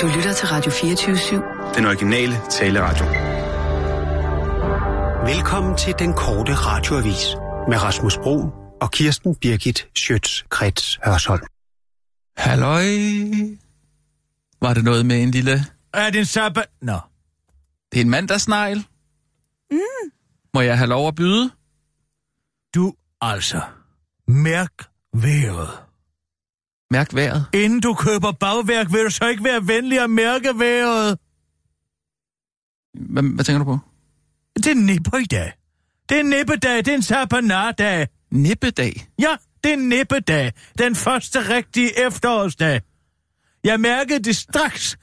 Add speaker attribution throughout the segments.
Speaker 1: Du lytter til Radio 24-7.
Speaker 2: Den originale taleradio.
Speaker 3: Velkommen til den korte radioavis med Rasmus Bro og Kirsten Birgit Schøtz-Krets Hørsholm.
Speaker 4: Halløj. Var det noget med en lille...
Speaker 5: Er det en sabbat? Nå.
Speaker 4: Det er en mandagsnegl. Mm. Må jeg have lov at byde?
Speaker 5: Du altså. Mærk vejret.
Speaker 4: Mærk vejret.
Speaker 5: Inden du køber bagværk, vil du så ikke være venlig at mærke vejret?
Speaker 4: Hvad, hvad tænker du på?
Speaker 5: Det er nipper i dag. Det er nippedag, det er en sabanardag.
Speaker 4: Nippedag.
Speaker 5: Ja, det er nippedag. Den første rigtige efterårsdag. Jeg mærkede det straks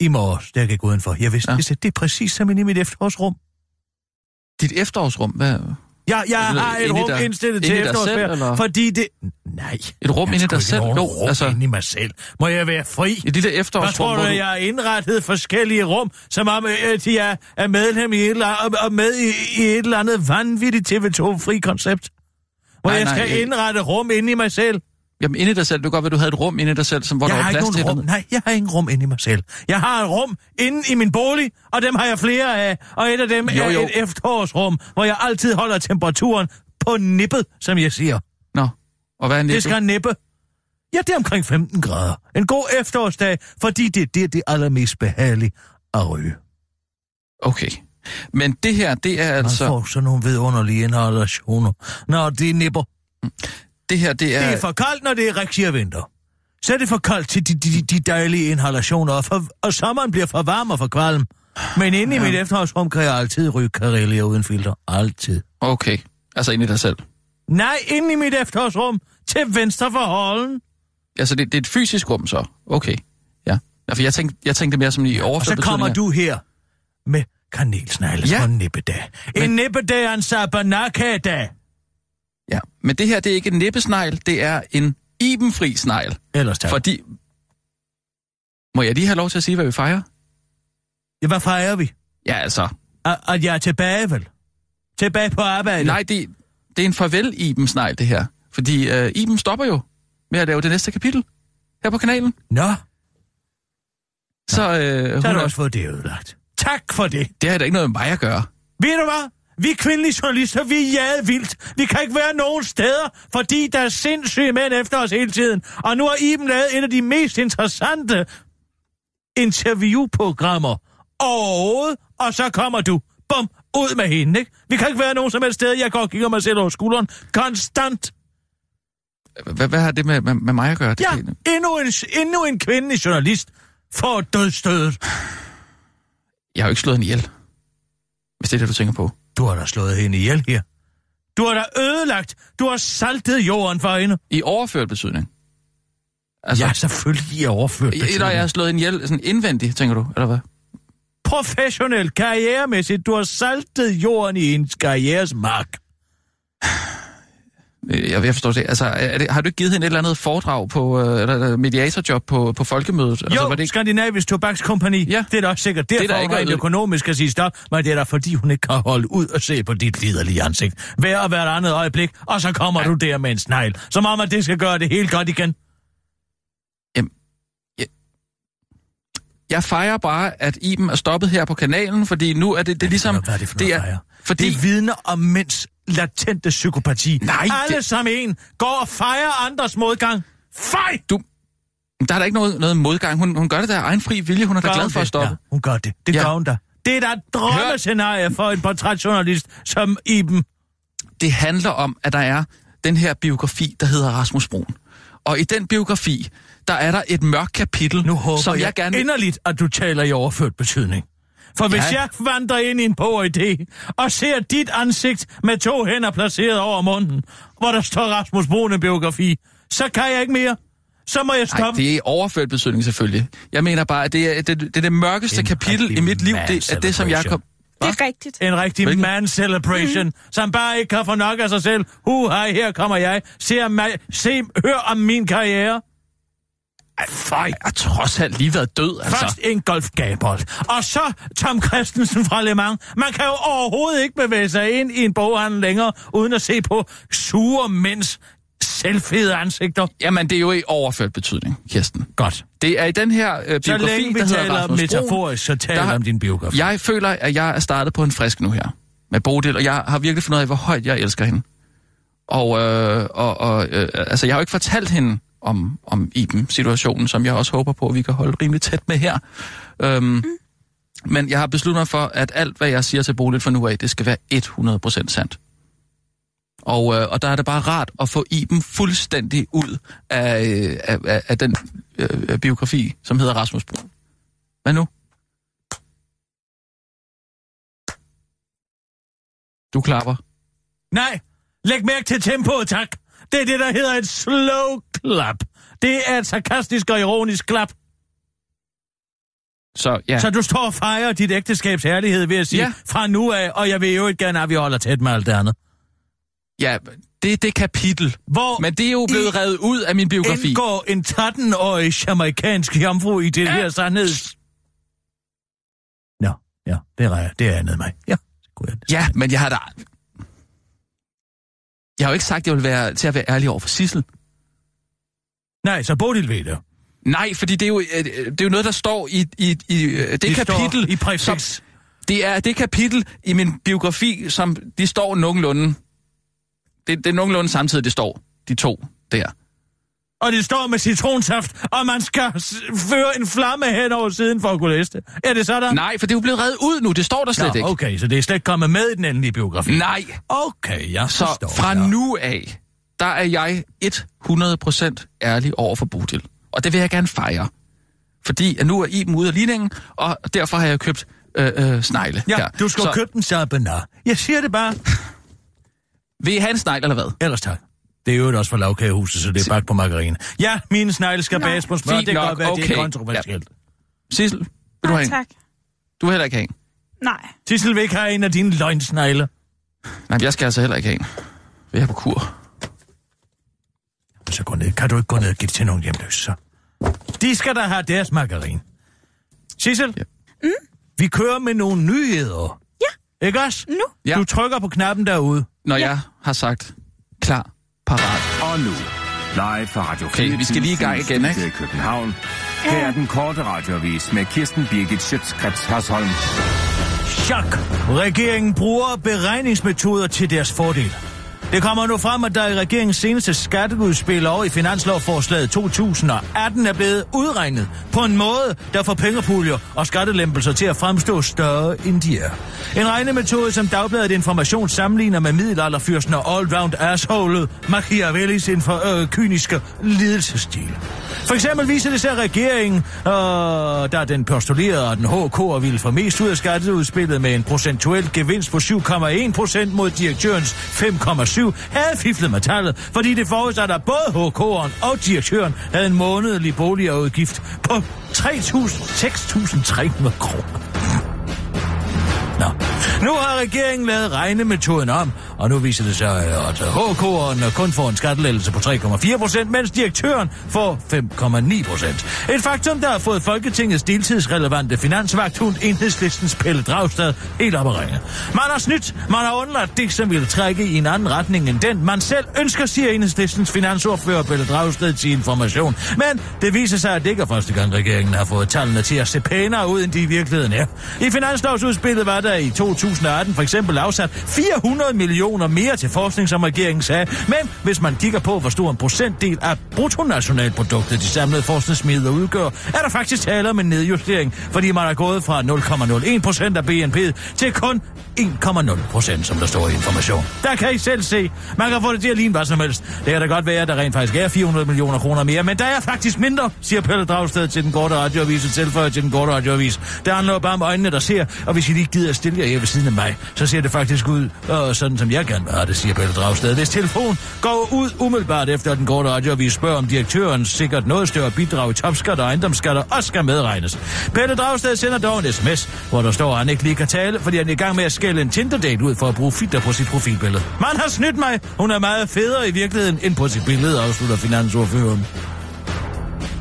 Speaker 5: i morges, da jeg gik udenfor. Jeg vidste,
Speaker 4: Ja.
Speaker 5: det er præcis som inde i mit efterårsrum.
Speaker 4: Dit efterårsrum. Hvad?
Speaker 5: Ja, jeg
Speaker 4: det
Speaker 5: har et
Speaker 4: i
Speaker 5: rum
Speaker 4: dig-
Speaker 5: indstillet til
Speaker 4: i eller?
Speaker 5: fordi det... Nej.
Speaker 4: Et rum
Speaker 5: jeg
Speaker 4: inde i dig selv? Jo,
Speaker 5: rum
Speaker 4: altså-
Speaker 5: inde i mig selv. Må jeg være fri?
Speaker 4: Et lille
Speaker 5: Hvad
Speaker 4: efterårsrum,
Speaker 5: tror du,
Speaker 4: hvor
Speaker 5: at jeg har indrettet forskellige rum, som om øh, de er, medlem i et eller, og, og med i, i et eller andet vanvittigt TV2-fri koncept? Hvor
Speaker 4: Nej,
Speaker 5: jeg
Speaker 4: nej,
Speaker 5: skal
Speaker 4: jeg-
Speaker 5: indrette rum inde i mig selv.
Speaker 4: Jamen, inde i dig selv. Du kan godt være, du havde et rum inde i dig selv, som, hvor
Speaker 5: jeg
Speaker 4: der var plads til
Speaker 5: rum.
Speaker 4: det.
Speaker 5: Nej, jeg har ingen rum inde i mig selv. Jeg har et rum inde i min bolig, og dem har jeg flere af. Og et af dem
Speaker 4: Jo,
Speaker 5: er
Speaker 4: jo.
Speaker 5: et efterårsrum, hvor jeg altid holder temperaturen på nippet, som jeg siger.
Speaker 4: Nå, og hvad er
Speaker 5: Det
Speaker 4: nippet?
Speaker 5: skal nippe. Ja, det er omkring 15 grader. En god efterårsdag, fordi det, det er det allermest behagelige at ryge.
Speaker 4: Okay. Men det her, det er
Speaker 5: Man
Speaker 4: altså...
Speaker 5: får sådan nogle vidunderlige inhalationer, når de nipper.
Speaker 4: Det her, det er...
Speaker 5: Det er for koldt, når det er rigtig vinter. Så er det for koldt til de, de, de dejlige inhalationer, og, for, og sommeren bliver for varm og for kvalm. Men inde i mit efterårsrum kan jeg altid ryge karellier uden filter. Altid.
Speaker 4: Okay. Altså inde i dig selv.
Speaker 5: Nej, inde i mit efterårsrum. Til venstre for holden.
Speaker 4: Altså, det, det er et fysisk rum, så. Okay. Ja. ja for jeg tænkte, jeg tænkte mere som i
Speaker 5: Og
Speaker 4: overført
Speaker 5: så kommer du her med kanelsnegle
Speaker 4: Ja.
Speaker 5: ja. en nippedag. En
Speaker 4: Men-
Speaker 5: nippedag er en sabanaka-dag.
Speaker 4: Ja. Men det her, det er ikke en nippesnegl, det er en ibenfri snegl.
Speaker 5: Ellers tak.
Speaker 4: Fordi... Må jeg lige have lov til at sige, hvad vi fejrer?
Speaker 5: Ja, hvad fejrer vi?
Speaker 4: Ja, altså...
Speaker 5: At, at jeg er tilbage, vel? Tilbage på arbejde?
Speaker 4: Nej, det, det er en farvel iben snegl, det her. Fordi øh, Iben stopper jo med at lave det næste kapitel her på kanalen.
Speaker 5: Nå,
Speaker 4: Så, øh,
Speaker 5: så har du også fået det ødelagt. Tak for det.
Speaker 4: det har da ikke noget med mig at gøre.
Speaker 5: Ved du hvad? Vi kvindelige journalister, vi er jaget vildt. Vi kan ikke være nogen steder, fordi der er sindssyge mænd efter os hele tiden. Og nu har Iben lavet en af de mest interessante interviewprogrammer overhovedet, og så kommer du. Bum, ud med hende, ikke? Vi kan ikke være nogen som helst sted. Jeg går og kigger mig selv over skulderen. Konstant.
Speaker 4: Hvad, hvad har det med, med, med mig at gøre? Det
Speaker 5: Ja,
Speaker 4: kan-
Speaker 5: endnu en, endnu en kvindelig journalist får dødstødet.
Speaker 4: Jeg har jo ikke slået hende ihjel. Hvis det er det, du tænker på.
Speaker 5: Du har da slået hende ihjel her. Du har da ødelagt. Du har saltet jorden for hende.
Speaker 4: I overført betydning.
Speaker 5: Altså, ja, selvfølgelig i overført.
Speaker 4: Eller jeg har slået hende ihjel sådan indvendigt, tænker du, eller hvad?
Speaker 5: Professionelt, karrieremæssigt. Du har saltet jorden i hendes karrieres mark.
Speaker 4: Øh, Jeg, jeg forstår det. Altså, er det, har du ikke givet hende et eller andet foredrag på, øh, eller mediatorjob på, på folkemødet?
Speaker 5: Jo,
Speaker 4: altså, var
Speaker 5: det
Speaker 4: det
Speaker 5: ikke... Skandinavisk Tobakskompani.
Speaker 4: Ja.
Speaker 5: Det er da også sikkert derfor,
Speaker 4: Det er
Speaker 5: det
Speaker 4: ikke
Speaker 5: rent økonomisk kan sige stop, men det er da fordi, hun ikke kan holde ud og se på dit liderlige ansigt. Hver og hvert andet øjeblik, og så kommer ja. du der med en snegl. Som om, at det skal gøre det helt godt igen.
Speaker 4: Jeg fejrer bare, at Iben er stoppet her på kanalen, fordi nu er det, det er ligesom...
Speaker 5: Hvad er det for
Speaker 4: det
Speaker 5: noget,
Speaker 4: er,
Speaker 5: fejre?
Speaker 4: fordi,
Speaker 5: Det vidner om mænds latente psykopati.
Speaker 4: Nej,
Speaker 5: Alle
Speaker 4: det-
Speaker 5: som en går og fejrer andres modgang. Fej!
Speaker 4: du, der er da ikke noget, noget modgang. Hun, hun gør det der egen fri vilje. Hun er da
Speaker 5: Gør
Speaker 4: glad
Speaker 5: hun
Speaker 4: for at
Speaker 5: det?
Speaker 4: stoppe.
Speaker 5: Ja, hun gør det. Det
Speaker 4: Ja.
Speaker 5: gør hun da. Det er da et drømmescenarie for en portrætjournalist som Iben.
Speaker 4: Det handler om, at der er den her biografi, der hedder Rasmus Brun. Og i den biografi, der er der et mørkt kapitel,
Speaker 5: Nu håber
Speaker 4: som
Speaker 5: jeg,
Speaker 4: jeg gerne
Speaker 5: inderligt, at du taler i overført betydning. For hvis
Speaker 4: Ja.
Speaker 5: jeg vandrer ind i en idé og ser dit ansigt med to hænder placeret over munden, hvor der står Rasmus Brune biografi, så kan jeg ikke mere. Så må jeg
Speaker 4: Nej,
Speaker 5: stoppe.
Speaker 4: det er overført betydning selvfølgelig. Jeg mener bare, at det er det, det, er det mørkeste
Speaker 5: En
Speaker 4: kapitel i mit liv. Det er det, som jeg kom...
Speaker 6: Det er rigtigt.
Speaker 5: En rigtig
Speaker 4: Hvilken?
Speaker 5: man celebration, mm. som bare ikke kan få nok af sig selv. Hu, hej, her kommer jeg. Se, om se, hør om min karriere. Ej, fej.
Speaker 4: Jeg har trods alt lige været død, altså.
Speaker 5: Først en golfgabold, og så Tom Christensen fra Le Mans. Man kan jo overhovedet ikke bevæge sig ind i en boghandel længere, uden at se på sure mænds selvfede ansigter.
Speaker 4: Jamen, det er jo i overført betydning, Kirsten.
Speaker 5: Godt.
Speaker 4: Det er i den her øh,
Speaker 5: Så
Speaker 4: biografi,
Speaker 5: længe vi
Speaker 4: der
Speaker 5: taler
Speaker 4: Rasmus
Speaker 5: metaforisk, så taler
Speaker 4: der
Speaker 5: om din biografi.
Speaker 4: Jeg føler, at jeg er startet på en frisk nu her med Bodil, og jeg har virkelig fundet ud af, hvor højt jeg elsker hende. Og, øh, og, og øh, altså, jeg har jo ikke fortalt hende om, om Iben-situationen, som jeg også håber på, at vi kan holde rimelig tæt med her. Øhm, mm. Men jeg har besluttet mig for, at alt, hvad jeg siger til Bodil fra nu af, det skal være 100% sandt. Og, øh, og der er det bare rart at få Iben fuldstændig ud af, øh, af, af, af den øh, biografi, som hedder Rasmus Brun. Hvad nu? Du klapper.
Speaker 5: Nej, læg mærke til tempoet, tak. Det er det, der hedder et slow clap. Det er et sarkastisk og ironisk klap.
Speaker 4: Så ja,
Speaker 5: Så du står og fejrer dit ægteskabs herlighed ved at sige,
Speaker 4: Ja.
Speaker 5: fra nu af, og jeg vil jo ikke gerne, at vi holder tæt med alt det andet.
Speaker 4: ja det er det kapitel.
Speaker 5: Hvor
Speaker 4: Men det er jo blevet
Speaker 5: I
Speaker 4: revet ud af min biografi.
Speaker 5: indgår en 13-årig jamaikansk jomfru i det
Speaker 4: Ja.
Speaker 5: her sandhed. Nå, ja, det er, det er andet mig. Ja, det kunne jeg.
Speaker 4: Ja, men jeg har da... Jeg har jo ikke sagt, at jeg vil være til at være ærlig over for Sissel.
Speaker 5: Nej, så Bodil ved det.
Speaker 4: Nej, fordi det er jo, øh, det er jo noget, der står i, i, i øh, det,
Speaker 5: Det
Speaker 4: kapitel...
Speaker 5: i præfix.
Speaker 4: Som, det er det kapitel i min biografi, som de står nogenlunde... Det, det er nogenlunde samtidig, det står, de to der.
Speaker 5: Og det står med citronsaft, og man skal føre en flamme hen over siden for at kunne læse det. Er det sådan?
Speaker 4: Nej, for det er jo blevet reddet ud nu, det står der slet
Speaker 5: Nå,
Speaker 4: ikke.
Speaker 5: okay, så det er slet ikke kommet med i den endelige biografi.
Speaker 4: Nej,
Speaker 5: Okay, jeg
Speaker 4: så
Speaker 5: forstår.
Speaker 4: fra
Speaker 5: ja.
Speaker 4: nu af, der er jeg 100% ærlig over for Bodil. Og det vil jeg gerne fejre. Fordi at nu er Iben ude af ligningen, og derfor har jeg købt øh, øh, snegle
Speaker 5: Ja,
Speaker 4: her.
Speaker 5: du skal
Speaker 4: så,
Speaker 5: købe den sabanar. Jeg siger det bare.
Speaker 4: Vil I have en snegl, eller hvad?
Speaker 5: Ellers tak. Det er jo også fra lavkagehuset, så det er bagt på margarine. Ja, mine snegle skal
Speaker 1: Nå.
Speaker 5: bages på smør.
Speaker 4: Fint
Speaker 5: Det kan godt være, det er
Speaker 4: okay.
Speaker 5: kontroversielt.
Speaker 4: Sissel, vil du have
Speaker 1: Nej,
Speaker 4: en?
Speaker 1: tak.
Speaker 4: Du vil heller ikke have en?
Speaker 1: Nej.
Speaker 5: Tissel vil ikke have en af dine løgnsnegle.
Speaker 4: Nej, jeg skal altså heller ikke have en. Vi er på kur.
Speaker 5: Så gå ned. Kan du ikke gå ned og give det til nogen hjemløse, så? De skal da have deres margarine. Sissel?
Speaker 4: Ja.
Speaker 5: Mm? Vi kører med nogle nyheder.
Speaker 1: Ja.
Speaker 5: Ikke også?
Speaker 1: Nu?
Speaker 4: Ja.
Speaker 5: Du trykker på knappen derude.
Speaker 4: Når jeg har sagt klar, parat.
Speaker 2: Og nu, live fra Radio
Speaker 4: Okay, vi skal lige i gang igen, ikke?
Speaker 2: i København. Her er den korte radiovis med Kirsten Birgit Schøtzgrads Hasholm.
Speaker 5: Chok! Regeringen bruger beregningsmetoder til deres fordel. Det kommer nu frem, at der i regeringens seneste skatteudspil og i finanslovforslaget 2018 er blevet udregnet på en måde, der får pengepuljer og skattelempelser til at fremstå større end de er. En regnemetode, som Dagbladet Information sammenligner med middelalderfyrsten og allround assholet Machiavellis infor, øh, kyniske lidelsesstil. For eksempel viser det sig, at regeringen, øh, der den postulerede, at den HK ville få mest ud af skatteudspillet med en procentuel gevinst på 7,1 procent mod direktørens 5,7, havde fiflet med tallet, fordi det forudsatte, at både HK'eren og direktøren havde en månedlig boligudgift på 3.000-6.300 kroner. Nå. Nu har regeringen lavet regnemetoden om, og nu viser det sig, at øh, HK'eren øh, kun får en skattelettelse på 3,4 procent, mens direktøren får 5,9 procent. Et faktum, der har fået Folketingets deltidsrelevante finansvagthund enhedslistens Pelle Dragstad helt op at ringe. Man har snydt, man har undladt det, som ville trække i en anden retning end den, man selv ønsker, siger enhedslistens finansordfører Pelle Dragsted til information. Men det viser sig, at det ikke er første gang, regeringen har fået tallene til at se pænere ud, end de i virkeligheden er. I finanslovsudspillet var der i 2018 for eksempel afsat 400 millioner mere til forskning, som regeringen sagde. Men hvis man kigger på, hvor stor en procentdel af bruttonationalproduktet de samlede forskningsmidler udgør, er der faktisk tale om en nedjustering, fordi man er gået fra 0,01 procent af BNP til kun 1,0 procent, som der står i information. Der kan I selv se. Man kan få det til at ligne hvad som helst. Det kan da godt være, at der rent faktisk er 400 millioner kroner mere, men der er faktisk mindre, siger Pelle Dragsted til den korte radioavis og tilføjer til den korte radioavis. Det handler bare om øjnene, der ser, og hvis I lige gider at stille jer her ved siden af mig, så ser det faktisk ud, og sådan som jeg gerne vil have det, siger Pelle Dragsted. Hvis telefon går ud umiddelbart efter den korte radioavis spørger om direktøren sikkert noget større bidrag i topskat og ejendomsskatter også skal medregnes. Pelle Dragsted sender dog en sms, hvor der står, at han ikke lige kan tale, fordi han er i gang med at skælde en Tinder-date ud for at bruge filter på sit profilbillede. Man har snydt mig. Hun er meget federe i virkeligheden end på sit billede, afslutter finansordføreren.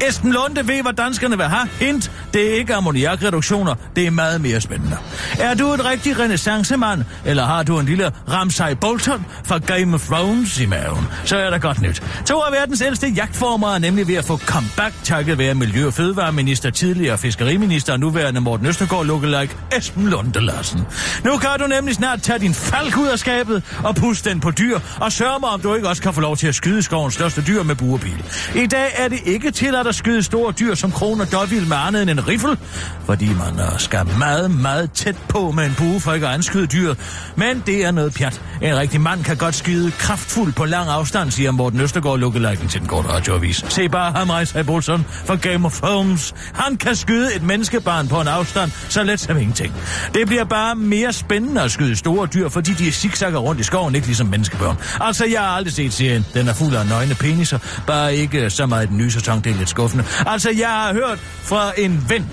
Speaker 5: Esben Lunde ved, hvad danskerne vil have. Hint, det er ikke ammoniakreduktioner, det er meget mere spændende. Er du en rigtig renaissancemand, eller har du en lille Ramsay Bolton fra Game of Thrones i maven, så er der godt nyt. To af verdens ældste jagtformer er nemlig ved at få comeback takket være Miljø- og Fødevareminister, tidligere fiskeriminister og nuværende Morten Østergaard lookalike Esben Lunde Larsen. Nu kan du nemlig snart tage din falk ud af skabet og puste den på dyr, og sørge mig, om du ikke også kan få lov til at skyde skovens største dyr med buerbil. I dag er det ikke tilladt at skyde store dyr som kroner dårvild med andet end en riffel, fordi man øh, skal meget, meget tæt på med en bue for ikke at anskyde dyret. Men det er noget pjat. En rigtig mand kan godt skyde kraftfuldt på lang afstand, siger Morten Østergaard lukkelejken til den korte radioavis. Se bare ham rejse af Bolson fra Game of Thrones. Han kan skyde et menneskebarn på en afstand, så let som ingenting. Det bliver bare mere spændende at skyde store dyr, fordi de zigzagger rundt i skoven, ikke ligesom menneskebørn. Altså, jeg har aldrig set serien. Den er fuld af nøgne peniser. Bare ikke så meget i den nye sæson, det er lidt skuffende. Altså, jeg har hørt fra en ven,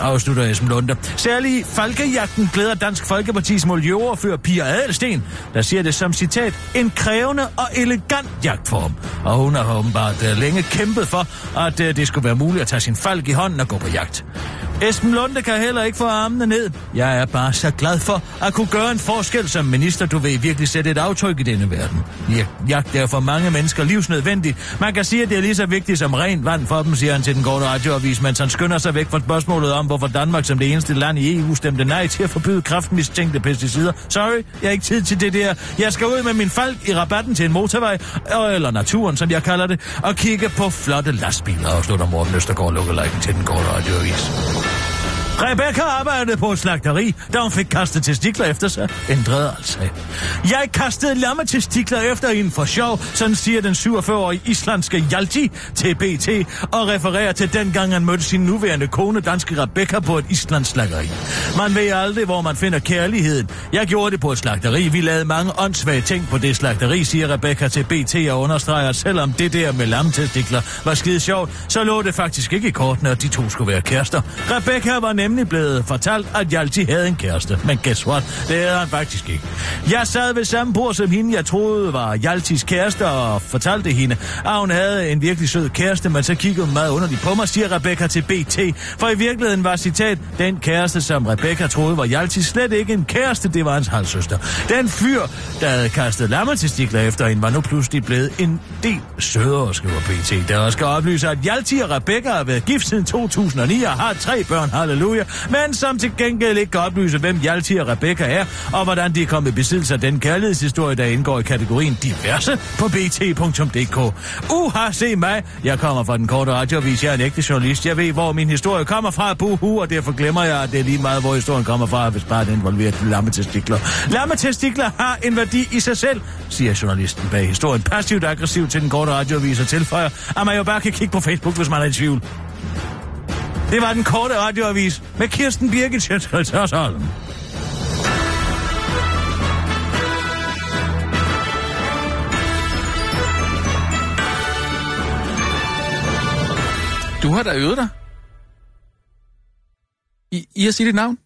Speaker 5: afslutter Esben Lunde. Særlig Falkejagten glæder Dansk Folkepartis miljøoverfører Pia Adelsten, der siger det som citat, en krævende og elegant jagtform. Og hun har åbenbart uh, længe kæmpet for, at uh, det skulle være muligt at tage sin falk i hånden og gå på jagt. Esben Lunde kan heller ikke få armene ned. Jeg er bare så glad for at kunne gøre en forskel som minister, du vil virkelig sætte et aftryk i denne verden. Jeg, jagt er for mange mennesker livsnødvendigt. Man kan sige, at det er lige så vigtigt som rent vand for dem, siger han til den gårde radioavis, mens han skynder sig væk fra spørgsmålet om, hvorfor Danmark som det eneste land i EU stemte nej til at forbyde kraftmistænkte pesticider. Sorry, jeg har ikke tid til det der. Jeg skal ud med min falk i rabatten til en motorvej, eller naturen, som jeg kalder det, og kigge på flotte lastbiler, afslutter Morten Østergaard lukkelejken til den gårde radioavis. Rebecca arbejdede på et slagteri, da hun fik kastet testikler efter sig. Ændrede altså. Jeg kastede lammetestikler efter hende for sjov, sådan siger den 47-årige islandske Hjalti til BT, og refererer til dengang han mødte sin nuværende kone, danske Rebecca, på et islands slagteri. Man ved aldrig, hvor man finder kærligheden. Jeg gjorde det på et slagteri. Vi lavede mange åndssvage ting på det slagteri, siger Rebecca til BT og understreger, at selvom det der med lammetestikler var skide sjovt, så lå det faktisk ikke i kortene, at de to skulle være kærester. Rebecca var nemlig blevet fortalt, at Hjalti havde en kæreste. Men guess what? Det havde han faktisk ikke. Jeg sad ved samme bord som hende, jeg troede var Hjaltis kæreste, og fortalte hende, at hun havde en virkelig sød kæreste, men så kiggede hun meget underligt på mig, siger Rebecca til BT. For i virkeligheden var citat, den kæreste, som Rebecca troede var Hjalti, slet ikke en kæreste, det var hans halvsøster. Den fyr, der havde kastet lammetestikler efter hende, var nu pludselig blevet en del sødere, skriver BT. Der skal oplyse, at Hjalti og Rebecca har været gift siden 2009 og har tre børn, halleluja, men som til gengæld ikke kan oplyse, hvem Hjalti og Rebecca er, og hvordan de er kommet i besiddelse af den kærlighedshistorie, der indgår i kategorien diverse på bt.dk. Uha, se mig. Jeg kommer fra den korte radioavis. Jeg er en ægte journalist. Jeg ved, hvor min historie kommer fra, buhu, og derfor glemmer jeg, at det er lige meget, hvor historien kommer fra, hvis bare den involverer lammetestikler. Lammetestikler har en værdi i sig selv, siger journalisten bag historien. Passivt aggressivt til den korte radioavis og tilføjer, at man jo bare kan kigge på Facebook, hvis man er i tvivl. Det var den korte radioavis med Kirsten Birgit Sjøtskreds Hørsholm.
Speaker 4: Du har da øvet dig. I, I at sige dit navn?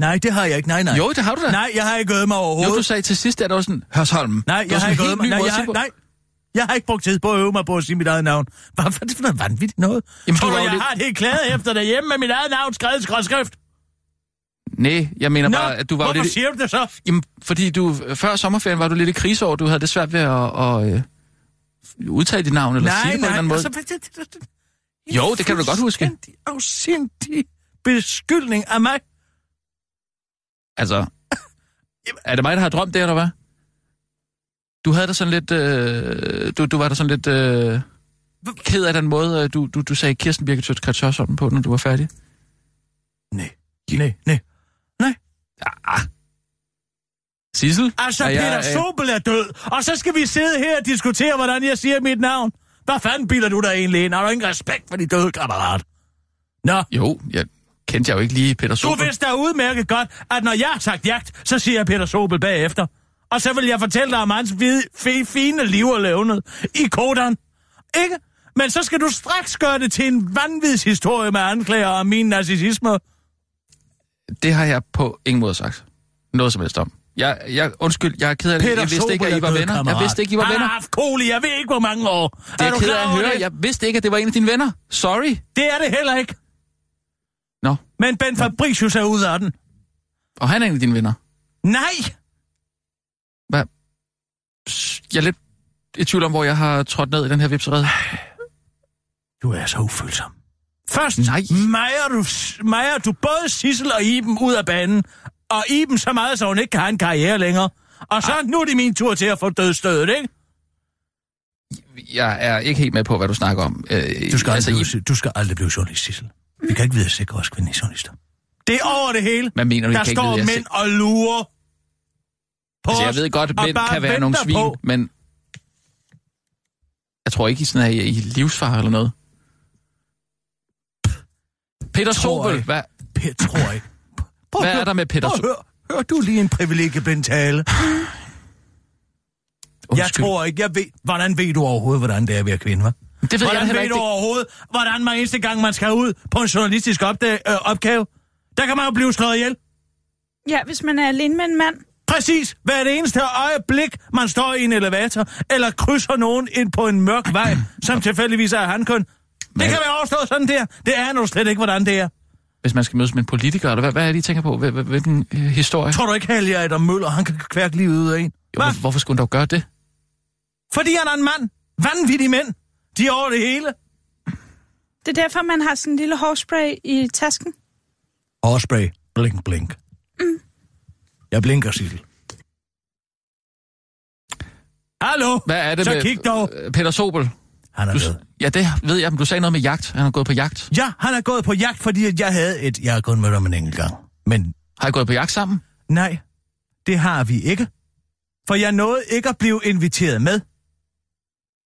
Speaker 5: Nej, det har jeg ikke. Nej, nej.
Speaker 4: Jo, det har du da.
Speaker 5: Nej, jeg har ikke øvet mig overhovedet.
Speaker 4: Jo, du sagde til sidst, at der var sådan, Hørsholm.
Speaker 5: Nej,
Speaker 4: Det
Speaker 5: jeg har ikke øvet mig. Nej, jeg har, nej. Jeg har ikke brugt tid på at øve mig på at sige mit eget navn. Hvad er det for noget vanvittigt noget?
Speaker 4: Jamen,
Speaker 5: Tror
Speaker 4: du var
Speaker 5: jeg
Speaker 4: lidt-
Speaker 5: har det klaget efter derhjemme med mit eget navn skrevet i skrådskrift?
Speaker 4: Nej, jeg mener
Speaker 5: Nå,
Speaker 4: bare, at du var
Speaker 5: hvorfor
Speaker 4: lidt...
Speaker 5: siger du det så?
Speaker 4: Jamen, fordi du, før sommerferien var du lidt i kriseår, du havde det svært ved at, at, øh, udtale dit navn, eller sige det på en eller anden måde.
Speaker 5: altså, hvad- det, det, det,
Speaker 4: Jo, det kan du godt huske.
Speaker 5: Fuldstændig afsindig beskyldning af mig.
Speaker 4: Altså, er det mig, der har drømt det, eller hvad? Du havde da sådan lidt, øh, du, du var da sådan lidt øh, ked af den måde, øh, du, du, du sagde Kirsten Birgit Sjøtskrets Hørsholm på, når du var færdig.
Speaker 5: Nej, nej, nej.
Speaker 4: Ja. Sissel?
Speaker 5: Altså,
Speaker 4: Er jeg-
Speaker 5: Peter
Speaker 4: er-
Speaker 5: Sobel er død, og så skal vi sidde her og diskutere, hvordan jeg siger mit navn. Hvad fanden bilder du dig egentlig ind? Har du ingen respekt for de døde, kammerat? Nå,
Speaker 4: Jo, jeg kendte jeg jo ikke lige Peter
Speaker 5: du
Speaker 4: Sobel.
Speaker 5: vidste da udmærket godt, at når jeg har sagt jagt, så siger jeg Peter Sobel bagefter. Og så vil jeg fortælle dig om hans hvide, fine liv og levnet i koderen. Ikke? Men så skal du straks gøre det til en vanvidshistorie med anklager om min narcissisme.
Speaker 4: Det har jeg på ingen måde sagt. Noget som helst om. Jeg, jeg, undskyld, jeg er ked af det.
Speaker 5: Peter
Speaker 4: Jeg vidste ikke, at I
Speaker 5: er
Speaker 4: var venner. Jeg vidste ikke, I var
Speaker 5: Han
Speaker 4: venner.
Speaker 5: har haft kol i, jeg ved ikke, hvor mange år.
Speaker 4: Det er
Speaker 5: du
Speaker 4: ked
Speaker 5: klar
Speaker 4: af at høre.
Speaker 5: det?
Speaker 4: Jeg vidste ikke, at det var en af dine venner. Sorry.
Speaker 5: Det er det heller ikke.
Speaker 4: Nå,
Speaker 5: Men Ben Fabricius er ude af den.
Speaker 4: og han er en af dine venner.
Speaker 5: Nej!
Speaker 4: Jeg er lidt i tvivl om, hvor jeg har trådt ned i den her vipserede.
Speaker 5: Du er så ufølsom. Først
Speaker 4: Nej.
Speaker 5: mejer du, mejer du både Sissel og Iben ud af banen, og Iben så meget, så hun ikke kan have en karriere længere. Og så nu er det min tur til at få dødstødet, ikke?
Speaker 4: Jeg er ikke helt med på, hvad du snakker om. Øh,
Speaker 5: Du skal,
Speaker 4: altså,
Speaker 5: aldrig, blive, du skal aldrig blive journalist, Sissel. Vi kan ikke vide at sikre os kvindelige journalister. Det er over det hele.
Speaker 4: Hvad mener du,
Speaker 5: Der står mænd og lurer på
Speaker 4: altså, jeg ved godt, mænd kan være nogle svin,
Speaker 5: på-
Speaker 4: men jeg tror ikke, I sådan er i, livsfare eller noget. Peter
Speaker 5: Tror
Speaker 4: Sobel,
Speaker 5: jeg.
Speaker 4: hvad,
Speaker 5: Jeg tror ikke. Prøv at
Speaker 4: hvad er der med Peter Sobel?
Speaker 5: høre. Hør du lige en privilegiebentale? Jeg tror ikke, jeg ved... Hvordan ved du overhovedet, hvordan det er at være kvinde, hva'?
Speaker 4: Det ved jeg
Speaker 5: hvordan
Speaker 4: heller
Speaker 5: ved
Speaker 4: ikke.
Speaker 5: du overhovedet, hvordan man eneste gang, man skal ud på en journalistisk opdag, øh, opgave, der kan man jo blive slået ihjel.
Speaker 6: Ja, hvis man er alene med en mand.
Speaker 5: Præcis. Hver det eneste øjeblik, man står i en elevator, eller krydser nogen ind på en mørk vej, som tilfældigvis er hankøn. Det kan være overstået sådan der. Det er nu slet ikke, hvordan det er.
Speaker 4: Hvis man skal mødes med en politiker, eller hvad, hvad er det, I tænker på? Hvil- hvil- Hvilken øh, historie?
Speaker 5: Tror du ikke, Helge Adam Møller, han kan kværke livet ud af en?
Speaker 4: Jo, hvorfor skulle han dog gøre det?
Speaker 5: Fordi han er en mand. Vanvittige mænd. De er over det hele.
Speaker 6: Det er derfor, man har sådan en lille hårspray i tasken.
Speaker 5: Hårspray. Blink, blink. Mm. Jeg blinker, Sissel. Hallo?
Speaker 4: Hvad er det
Speaker 5: Så
Speaker 4: med
Speaker 5: kig dog.
Speaker 4: øh, Peter Sobel?
Speaker 5: Han er
Speaker 4: Du, ja, det ved jeg, men du sagde noget med jagt. Han har gået på jagt.
Speaker 5: Ja, han er gået på jagt, fordi jeg havde et... Jeg har kun mødt ham en enkelt gang. Men
Speaker 4: Har I gået på jagt sammen?
Speaker 5: nej, det har vi ikke. For jeg nåede ikke at blive inviteret med.